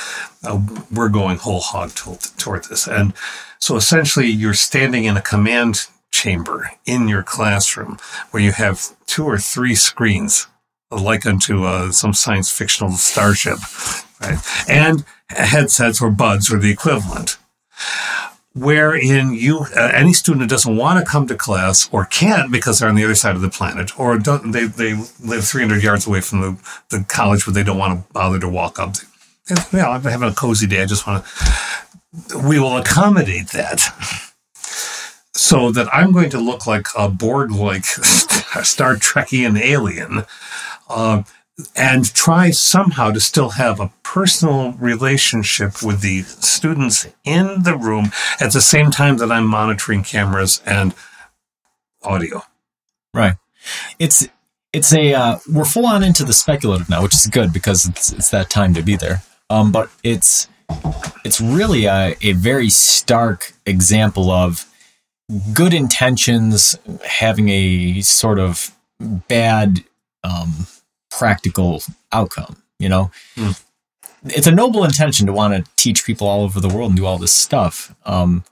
uh, we're going whole hog toward, toward this. And so essentially, you're standing in a command chamber in your classroom where you have two or three screens, like unto uh, some science fictional starship, right? And headsets or buds or the equivalent wherein you uh, any student who doesn't want to come to class or can't because they're on the other side of the planet or don't they, they live 300 yards away from the, the college but they don't want to bother to walk up. Yeah i'm having a cozy day. I just want to we will accommodate that so that i'm going to look like a borg like <laughs> star trekian alien uh, and try somehow to still have a personal relationship with the students in the room at the same time that I'm monitoring cameras and audio. Right. It's it's a uh, we're full on into the speculative now, which is good because it's it's that time to be there. Um, but it's it's really a, a very stark example of good intentions having a sort of bad um, practical outcome, you know? Mm. It's a noble intention to want to teach people all over the world and do all this stuff. Um,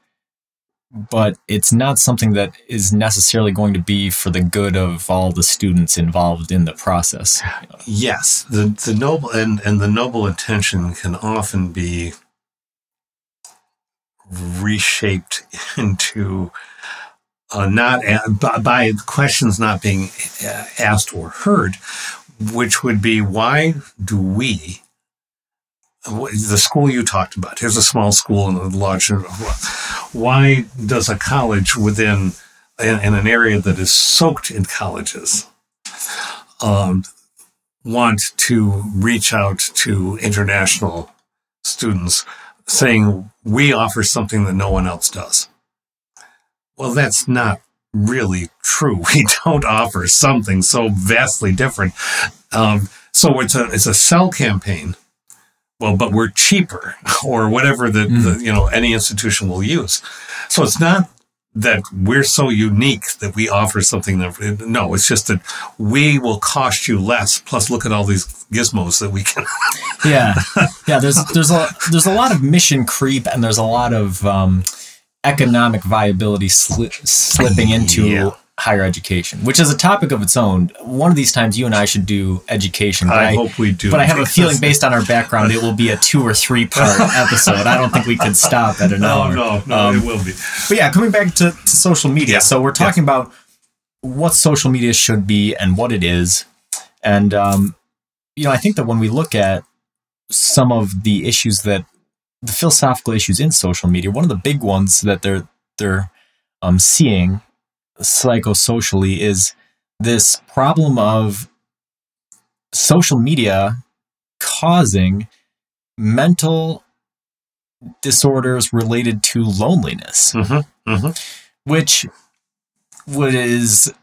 but it's not something that is necessarily going to be for the good of all the students involved in the process. Yes, the the noble and and the noble intention can often be reshaped <laughs> into uh, not by questions not being uh, asked or heard, which would be why do we, the school you talked about, here's a small school in a large, why does a college within in, in an area that is soaked in colleges um, want to reach out to international students saying we offer something that no one else does? Well, that's not really true. <laughs> We don't offer something so vastly different. Um, so it's a it's a sell campaign. Well, but we're cheaper, <laughs> or whatever the, mm. the you know any institution will use. So it's not that we're so unique that we offer something that no it's just that we will cost you less plus look at all these gizmos that we can <laughs> yeah yeah there's there's a there's a lot of mission creep and there's a lot of um, economic viability sli- slipping into yeah. higher education, which is a topic of its own. One of these times, you and I should do education. I, I, hope we do. But I have a <laughs> feeling, based on our background, it will be a two or three part <laughs> episode. I don't think we could stop at an no, hour. No, no, um, it will be. But yeah, coming back to, to social media. Yeah. So we're talking yeah. about what social media should be and what it is, and um, you know, I think that when we look at some of the issues that the philosophical issues in social media. One of the big ones that they're they're um, seeing psychosocially is this problem of social media causing mental disorders related to loneliness, mm-hmm, mm-hmm. which is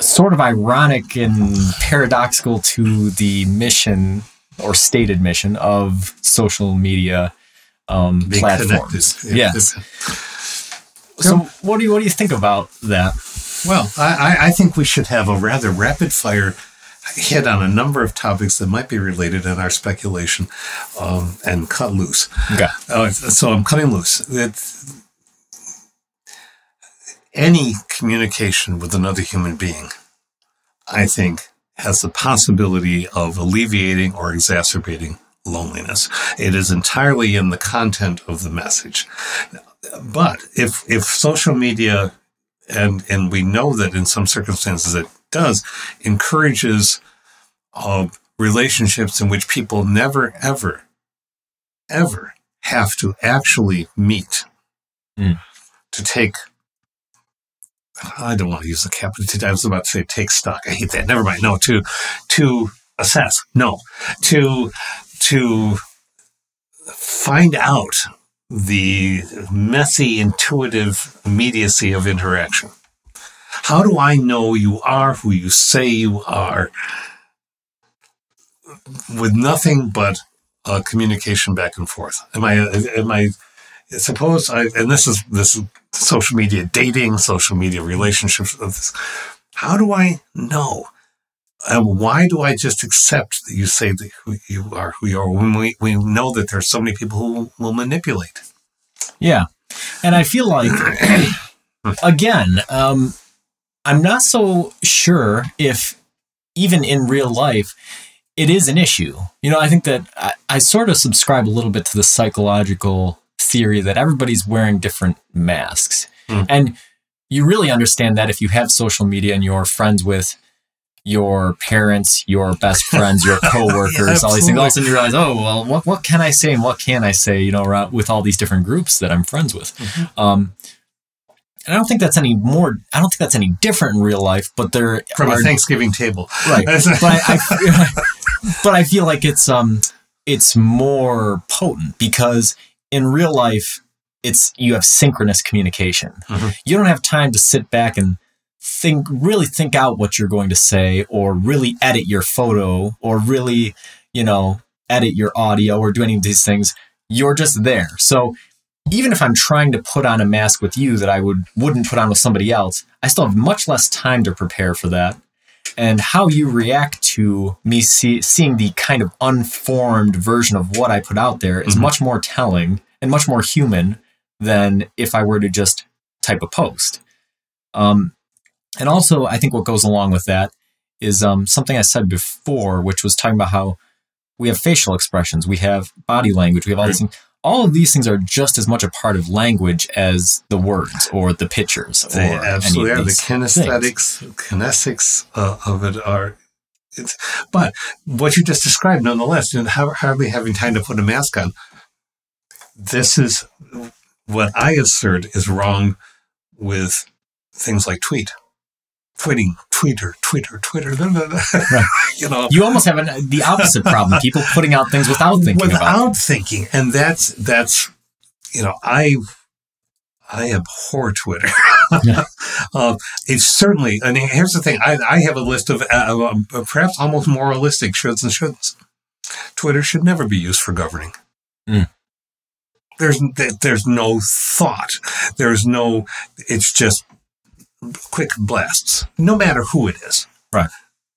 sort of ironic and paradoxical to the mission or stated mission of social media um, platforms. Yes. So, what do you what do you think about that? Well, I, I think we should have a rather rapid fire hit on a number of topics that might be related in our speculation um, and cut loose. Okay. Uh, so I'm cutting loose. It, any communication with another human being, I think, has the possibility of alleviating or exacerbating loneliness. It is entirely in the content of the message. But if if social media and and we know that in some circumstances it does encourages uh, relationships in which people never ever ever have to actually meet Mm. to take I don't want to use the capital. I was about to say take stock. I hate that. Never mind. No, to to assess. No, to to find out the messy, intuitive immediacy of interaction. How do I know you are who you say you are with nothing but uh, communication back and forth? Am I, am I, suppose I, and this is, this is social media dating, social media relationships. Of this, How do I know? And why do I just accept that you say that who you are who you are when we, we know that there's so many people who will manipulate? Yeah. And I feel like, <clears throat> again, um, I'm not so sure if even in real life it is an issue. You know, I think that I, I sort of subscribe a little bit to the psychological theory that everybody's wearing different masks. Mm. And you really understand that if you have social media and you're friends with your parents, your best friends, your <laughs> coworkers, Yeah, all these things. All of a sudden you realize, oh, well, what, what can I say and what can I say, you know, with all these different groups that I'm friends with. Mm-hmm. Um, and I don't think that's any more, I don't think that's any different in real life, but there From are, a Thanksgiving table. right. <laughs> but I, I, <laughs> but I feel like it's, um, it's more potent because in real life, it's, you have synchronous communication. Mhm. You don't have time to sit back and think really think out what you're going to say or really edit your photo or really you know edit your audio or do any of these things you're just there so even if i'm trying to put on a mask with you that i would wouldn't put on with somebody else i still have much less time to prepare for that and how you react to me see, seeing the kind of unformed version of what i put out there is Mhm. much more telling and much more human than if i were to just type a post um, and also, I think what goes along with that is um, something I said before, which was talking about how we have facial expressions, we have body language, we have all these things. All of these things are just as much a part of language as the words or the pictures. Or They absolutely are. The kinesthetics, kinesics uh, of it are. It's, but what you just described, nonetheless, you know, hardly having time to put a mask on. This is what I assert is wrong with things like tweet, tweeting, Twitter, Twitter. blah. Right. <laughs> you know, You almost have an, the opposite problem. People putting out things without thinking about it. without thinking, and that's that's you know I I abhor Twitter. Yeah. <laughs> um, it's certainly, I and here's the thing: I, I have a list of uh, um, perhaps almost moralistic shoulds and shouldn'ts. Twitter should never be used for governing. Mm. There's there's no thought. There's no. It's just quick blasts, no matter who it is. Right.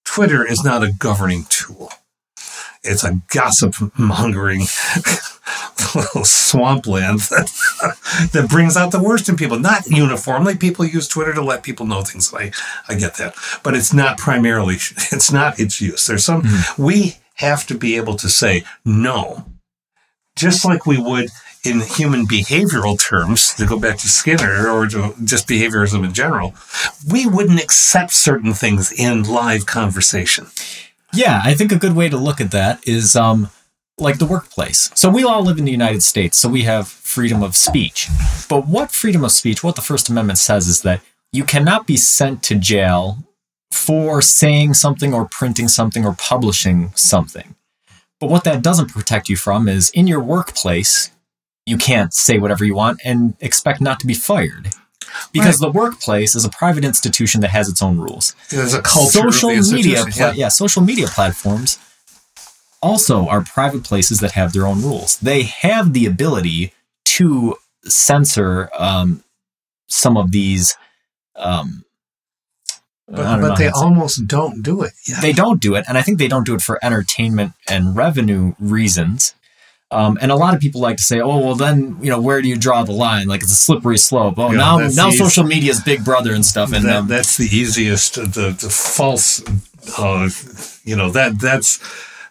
Twitter is not a governing tool. It's a gossip mongering <laughs> little swampland that, <laughs> that brings out the worst in people. Not uniformly. People use Twitter to let people know things. I, I get that. But it's not primarily, <laughs> it's not its use. There's some, hmm. we have to be able to say no, just like we would in human behavioral terms, to go back to Skinner or to just behaviorism in general, we wouldn't accept certain things in live conversation. Yeah, I think a good way to look at that is um, like the workplace. So we all live in the United States, so we have freedom of speech. But what freedom of speech, what the First Amendment says is that you cannot be sent to jail for saying something or printing something or publishing something. But what that doesn't protect you from is in your workplace, you can't say whatever you want and expect not to be fired. Because the workplace is a private institution that has its own rules There's a culture social media pla- yeah. social media platforms also are private places that have their own rules they have the ability to censor um, some of these um, but, but they almost don't do it. Yeah. They don't do it, and I think they don't do it for entertainment and revenue reasons. Um, and a lot of people like to say, "Oh, well, then you know, where do you draw the line? Like it's a slippery slope. Oh, yeah, now now easy. social media is Big Brother and stuff." And that, um, that's the easiest, the the false, uh, you know that that's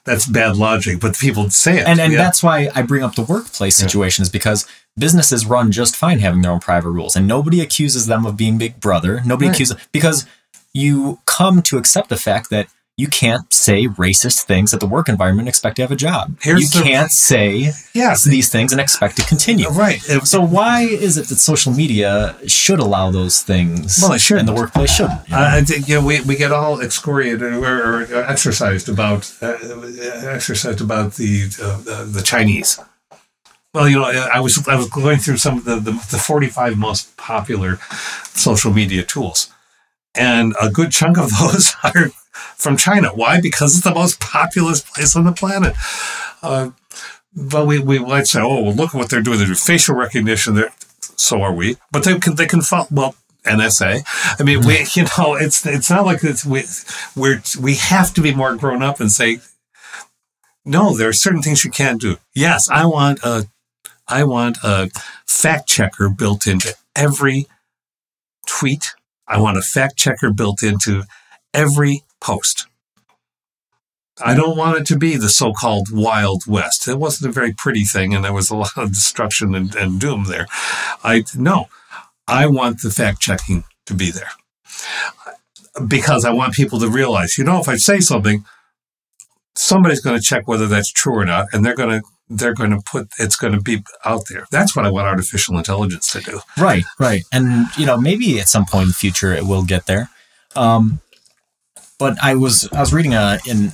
that's bad logic, but people say it, and and yeah. that's why I bring up the workplace situation is because businesses run just fine having their own private rules, and nobody accuses them of being Big Brother. Nobody right. accuses because you come to accept the fact that you can't say racist things at the work environment and expect to have a job. Here's you the, can't say yeah, these things and expect to continue. Right. So why is it that social media should allow those things well, it should. and the workplace shouldn't? You know? uh, you know, we, we get all excoriated or, or exercised about uh, exercised about the, uh, the Chinese. Well, you know, I was I was going through some of the, the, the 45 most popular social media tools. And a good chunk of <laughs> those are from China. Why? Because it's the most populous place on the planet. Uh, but we, we might say, oh, well, look at what they're doing. They do facial recognition. They're, so are we. But they can, they can follow, well, NSA. I mean, we, <laughs> you know, it's, it's not like it's, we, we're, we have to be more grown up and say, no, there are certain things you can't do. Yes, I want a, I want a fact checker built into every tweet. I want a fact checker built into every post. I don't want it to be the so called Wild West. It wasn't a very pretty thing, and there was a <laughs> lot of destruction and, and doom there. I no, I want the fact checking to be there because I want people to realize, you know, if I say something, somebody's going to check whether that's true or not, and they're going to they're going to put it's going to be out there. That's what I want artificial intelligence to do. Right, right, and you know, maybe at some point in the future it will get there. Um, but I was I was reading a uh, in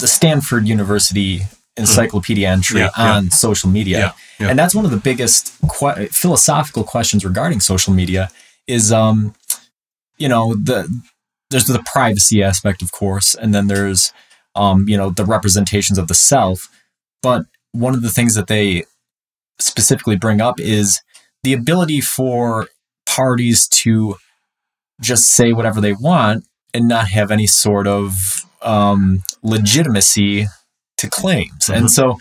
the Stanford University encyclopedia entry yeah, on yeah. social media, yeah, and that's one of the biggest que- philosophical questions regarding social media. Is um, you know the there's the privacy aspect, of course, and then there's um, you know the representations of the self. But one of the things that they specifically bring up is the ability for parties to just say whatever they want and not have any sort of um, legitimacy to claims. Mm-hmm. And so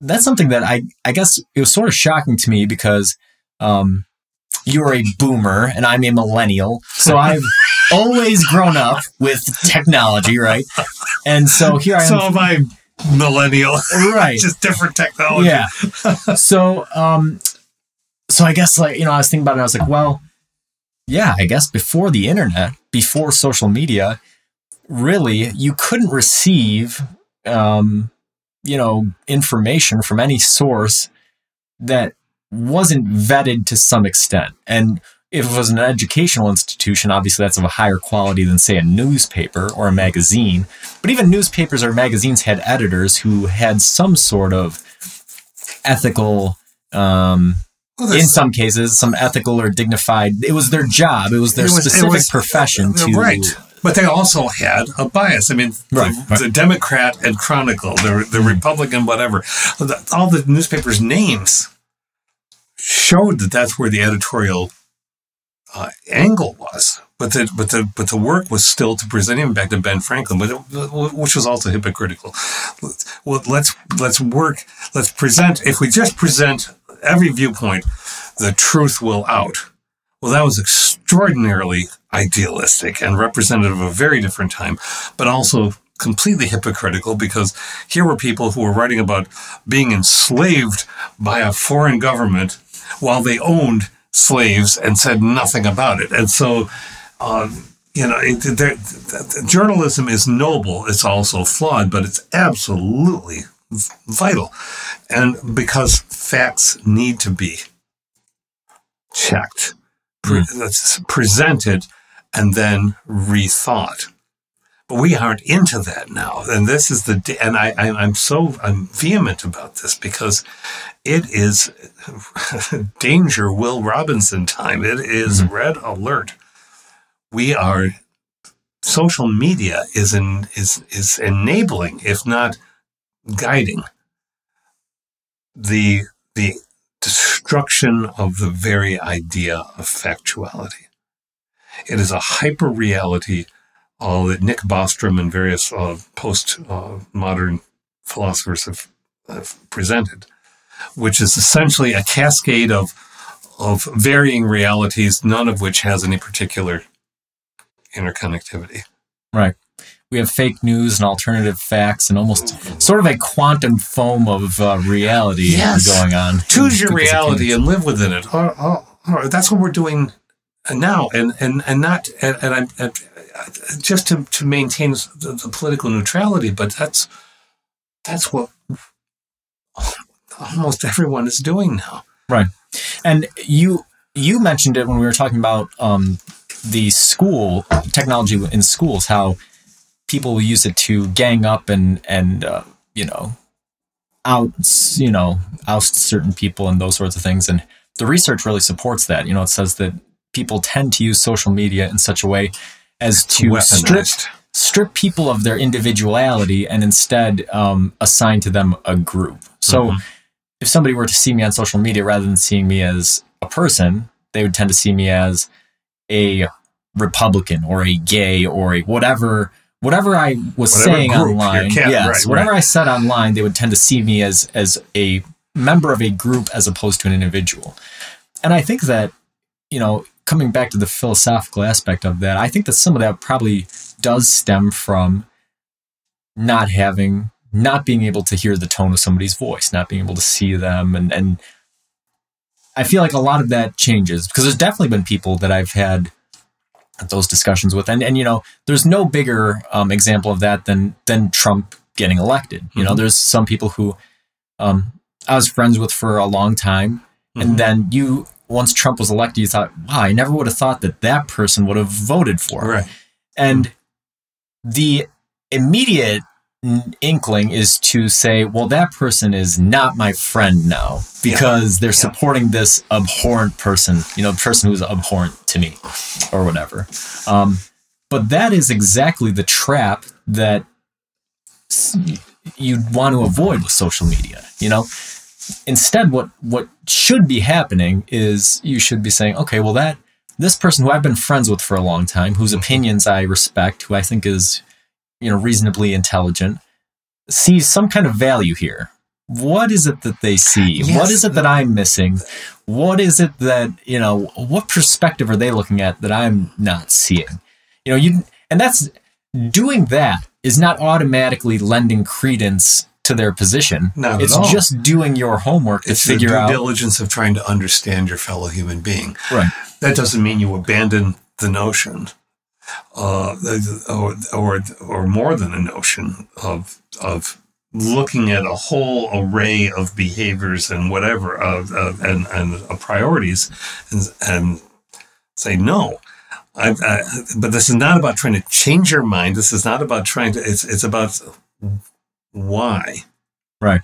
that's something that I, I guess it was sort of shocking to me because um, you're a boomer and I'm a millennial. So I've <laughs> always grown up with technology, right? And so here I am. So am I millennial. Right. <laughs> Just different technology. Yeah. so, um, so I guess like, you know, I was thinking about it. I was like, well, yeah, I guess before the internet, before social media, really you couldn't receive, um, you know, information from any source that wasn't vetted to some extent. And if it was an educational institution, obviously that's of a higher quality than, say, a newspaper or a magazine. But even newspapers or magazines had editors who had some sort of ethical um, well, in some cases, some ethical or dignified. It was their job. It was their it was, specific was, profession to right. But they also had a bias. I mean, right, the, right. the, Democrat and Chronicle, the the Republican, whatever, all the newspapers' names showed that that's where the editorial uh, angle was. But the but the but the work was still to present him back to Ben Franklin, but it, which was also hypocritical. Well, let's let's work. Let's present. If we just present every viewpoint, the truth will out. Well, that was extraordinarily idealistic and representative of a very different time, but also completely hypocritical because here were people who were writing about being enslaved by a foreign government while they owned slaves and said nothing about it. And so, um, you know, it, journalism is noble. It's also flawed, but it's absolutely vital. And because facts need to be checked, pre- mm. presented, and then rethought. But we aren't into that now, and this is the and I, I am so I'm vehement about this because it is <laughs> danger. Will Robinson time. It is mm-hmm. red alert. We are social media is in is is enabling, if not guiding the the destruction of the very idea of factuality. It is a hyper reality uh, that Nick Bostrom and various uh, post modern philosophers have, have presented, which is essentially a cascade of of varying realities, none of which has any particular interconnectivity. Right. We have fake news and alternative facts and almost sort of a quantum foam of uh, reality yes. going on. Choose your reality and live within it. That's what we're doing now, and and and not and, and I'm and just to to maintain the, the political neutrality, but that's that's what almost everyone is doing now. Right. And you you mentioned it when we were talking about um, the school technology in schools, how people use it to gang up and and uh, you know out you know oust certain people and those sorts of things. And the research really supports that. You know, it says that people tend to use social media in such a way as to strip strip people of their individuality and instead um, assign to them a group. So. Mm-hmm if somebody were to see me on social media rather than seeing me as a person, they would tend to see me as a Republican or a gay or a whatever whatever I was whatever saying online. yes, right, whatever right. I said online, they would tend to see me as as a member of a group as opposed to an individual. And I think that you know, coming back to the philosophical aspect of that, I think that some of that probably does stem from not having not being able to hear the tone of somebody's voice, not being able to see them. And, and I feel like a lot of that changes because there's definitely been people that I've had those discussions with. And, and you know, there's no bigger um, example of that than, than Trump getting elected. You mm-hmm. know, there's some people who um, I was friends with for a long time. Mm-hmm. And then you, once Trump was elected, you thought, wow, I never would have thought that that person would have voted for. Right. And the immediate inkling is to say, well, that person is not my friend now because yeah. they're yeah. supporting this abhorrent person, you know, person who's abhorrent to me or whatever. Um, but that is exactly the trap that you'd want to avoid with social media, you know? Instead, what, what should be happening is you should be saying, okay, well, that this person who I've been friends with for a long time, whose mm-hmm. opinions I respect, who I think is you know reasonably intelligent sees some kind of value here. What is it that they see? Yes. what is it that i'm missing? What is it that you know what perspective are they looking at that i'm not seeing? You know you and that's doing that is not automatically lending credence to their position. Not it's just doing your homework to it's figure the out diligence of trying to understand your fellow human being. Right. That doesn't mean you abandon the notion uh, or, or, or more than a notion of, of looking at a whole array of behaviors and whatever of, of and, and priorities and, and say no. I, I, but this is not about trying to change your mind. This is not about trying to it's it's about why. Right.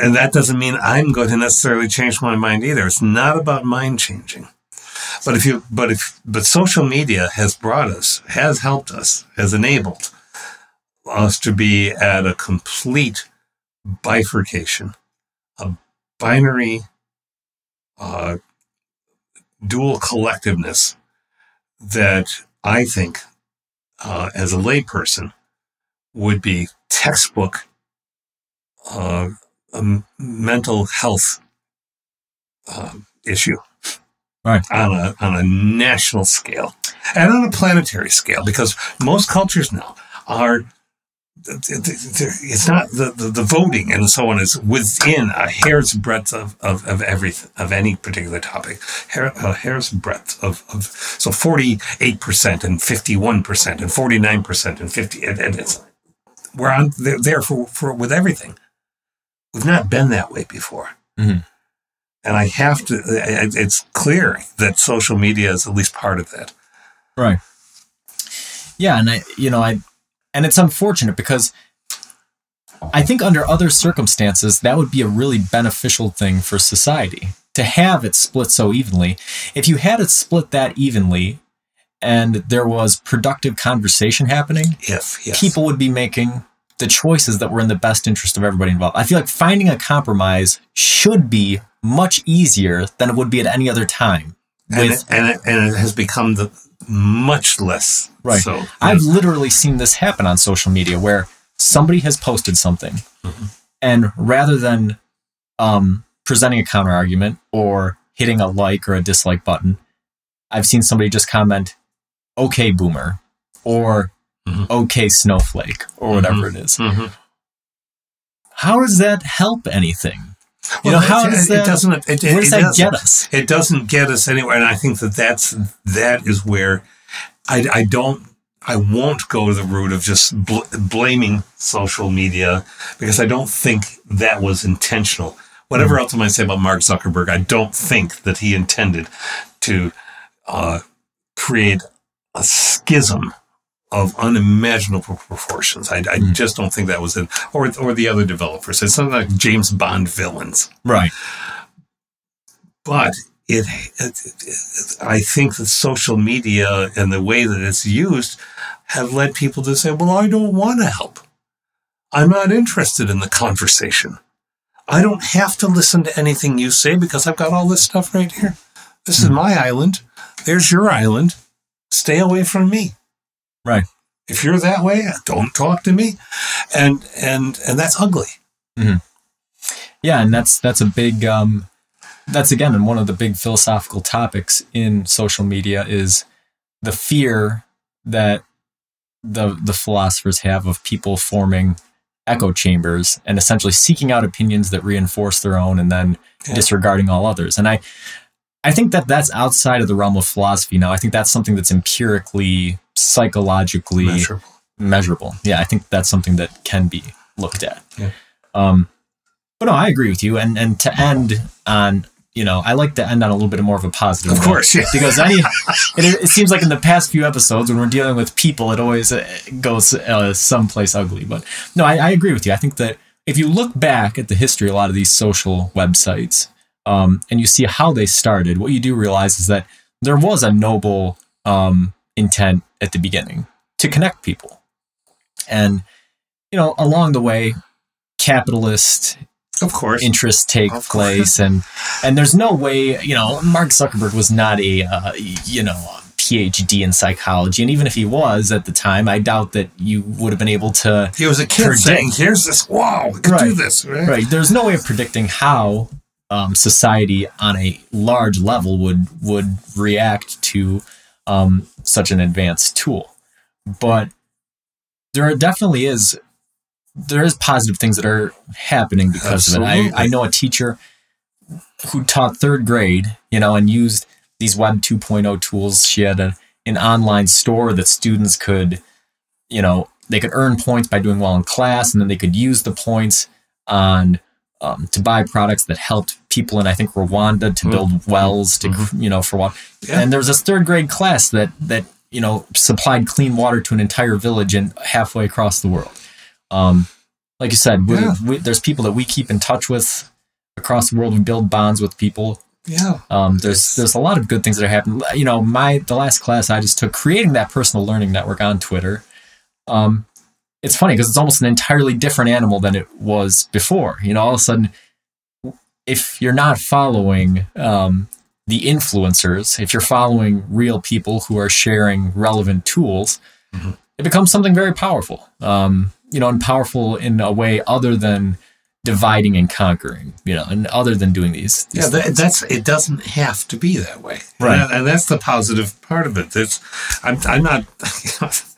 And that doesn't mean i'm going to necessarily change my mind either. It's not about mind changing but if you, but if, but social media has brought us, has helped us, has enabled us to be at a complete bifurcation, a binary, uh, dual collectiveness that I think, uh, as a layperson, would be textbook uh, a mental health uh, issue right. on a on a national scale and on a planetary scale, because most cultures now are it's not the, the, the, voting and so on is within a hair's breadth of, of, of every of any particular topic Hair, a hair's breadth of, of so 48% and 51% and 49% and 50 and, and it's we're on there for, for with everything we've not been that way before mm-hmm. And I have to, it's clear that social media is at least part of that. Right. Yeah. And I, you know, I, and it's unfortunate because I think under other circumstances, that would be a really beneficial thing for society to have it split so evenly. If you had it split that evenly and there was productive conversation happening, if yes. people would be making the choices that were in the best interest of everybody involved. I feel like finding a compromise should be much easier than it would be at any other time. and it, and it, and it has become the much less Right. So I've literally seen this happen on social media where somebody has posted something, Mhm. and rather than um, presenting a counter argument or hitting a like or a dislike button, I've seen somebody just comment, "Okay, boomer," or Mhm. "Okay, snowflake," or whatever it is. Mhm. How does that help anything? You know, how it, does it that? doesn't it, it, where does it that doesn't- get us? it doesn't get us anywhere and i think that that's that is where i, I don't i won't go to the root of just bl- blaming social media because i don't think that was intentional whatever else i might say about mark zuckerberg i don't think that he intended to uh, create a schism of unimaginable proportions. I, I Mm. just don't think that was it. Or, or the other developers. It's something like James Bond villains Right. but it, it, it- I think that social media and the way that it's used have led people to say, "Well, I don't want to help. I'm not interested in the conversation. I don't have to listen to anything you say because I've got all this stuff right here. This is my island. There's your island. Stay away from me." Right. If you're that way, don't talk to me. And and and that's ugly. Yeah, and that's that's a big um that's again one of the big philosophical topics in social media is the fear that the the philosophers have of people forming echo chambers and essentially seeking out opinions that reinforce their own and then Yeah. disregarding all others. And I I think that that's outside of the realm of philosophy now. I think that's something that's empirically psychologically Measurable. measurable. Yeah, I think that's something that can be looked at. Yeah. Um, but no, I agree with you. And and to end on, you know, I like to end on a little bit more of a positive. Of course, yeah. because any, it, it seems like in the past few episodes when we're dealing with people, it always uh, goes uh, someplace ugly. But no, I, I agree with you. I think that if you look back at the history a lot of these social websites, um, and you see how they started, what you do realize is that there was a noble um, intent at the beginning to connect people. And, you know, along the way, capitalist Of course. interests take Of course. place and and there's no way you know mark zuckerberg was not a uh, you know a phd in psychology and even if he was at the time i doubt that you would have been able to He was a kid Predict. saying, "Here's this. Wow, we could do this." Right? right there's no way of predicting how um, society on a large level would would react to um, such an advanced tool. But there definitely is there is positive things that are happening because of it. I, I know a teacher who taught third grade you know and used these web 2.0 tools. She had a, an online store that students could you know they could earn points by doing well in class and then they could use the points on um, to buy products that helped people in I think Rwanda to build wells to you know for water. Yeah. And there was this third grade class that that you know supplied clean water to an entire village and halfway across the world. Um, like you said, we, Yeah. we, there's people that we keep in touch with across the world. We build bonds with people. Yeah. Um, there's there's a lot of good things that are happening. You know, my the last class I just took creating that personal learning network on Twitter. Um, it's funny because it's almost an entirely different animal than it was before. You know, all of a sudden, if you're not following um, the influencers, if you're following real people who are sharing relevant tools, Mhm. it becomes something very powerful. Um, you know, and powerful in a way other than dividing and conquering. You know, and other than doing these. these Yeah, that, that's it. Doesn't have to be that way, Right. And, and that's the positive part of it. It's, I'm I'm not. <laughs>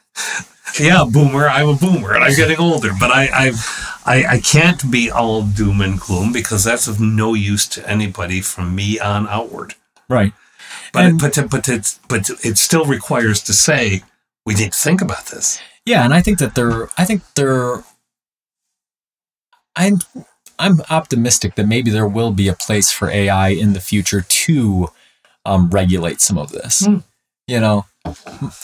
yeah, boomer. I'm a boomer, and I'm getting older. But I I I, I can't be all doom and gloom because that's of no use to anybody from me on outward. right. But And- it, but but it but it still requires to say we need to think about this. Yeah, and I think that they're. I think they're. I'm. I'm optimistic that maybe there will be a place for AI in the future to um, regulate some of this. Hmm. You know,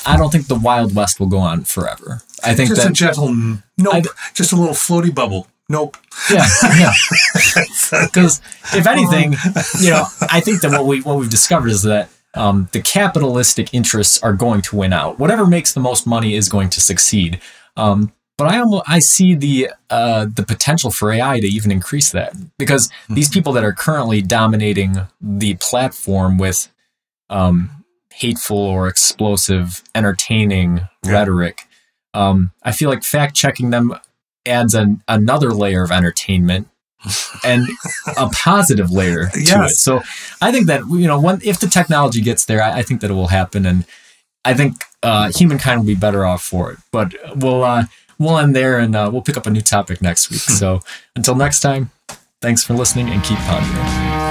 I don't think the Wild West will go on forever. I think Just a gentle nope. I'd- just a little floaty bubble. Nope. yeah, yeah. <laughs> Because if anything, you know, I think that what we what we've discovered is that um, the capitalistic interests are going to win out. Whatever makes the most money is going to succeed. Um, but I almost I see the uh, the potential for AI to even increase that because these people that are currently dominating the platform with um, hateful or explosive, entertaining Yeah. rhetoric. Um, I feel like fact checking them adds an, another layer of entertainment <laughs> and a positive layer to it. So I think that you know, when if the technology gets there, I, I think that it will happen, and I think uh, humankind will be better off for it. But we'll uh, we'll end there, and uh, we'll pick up a new topic next week. <laughs> so until next time, thanks for listening, and keep pondering.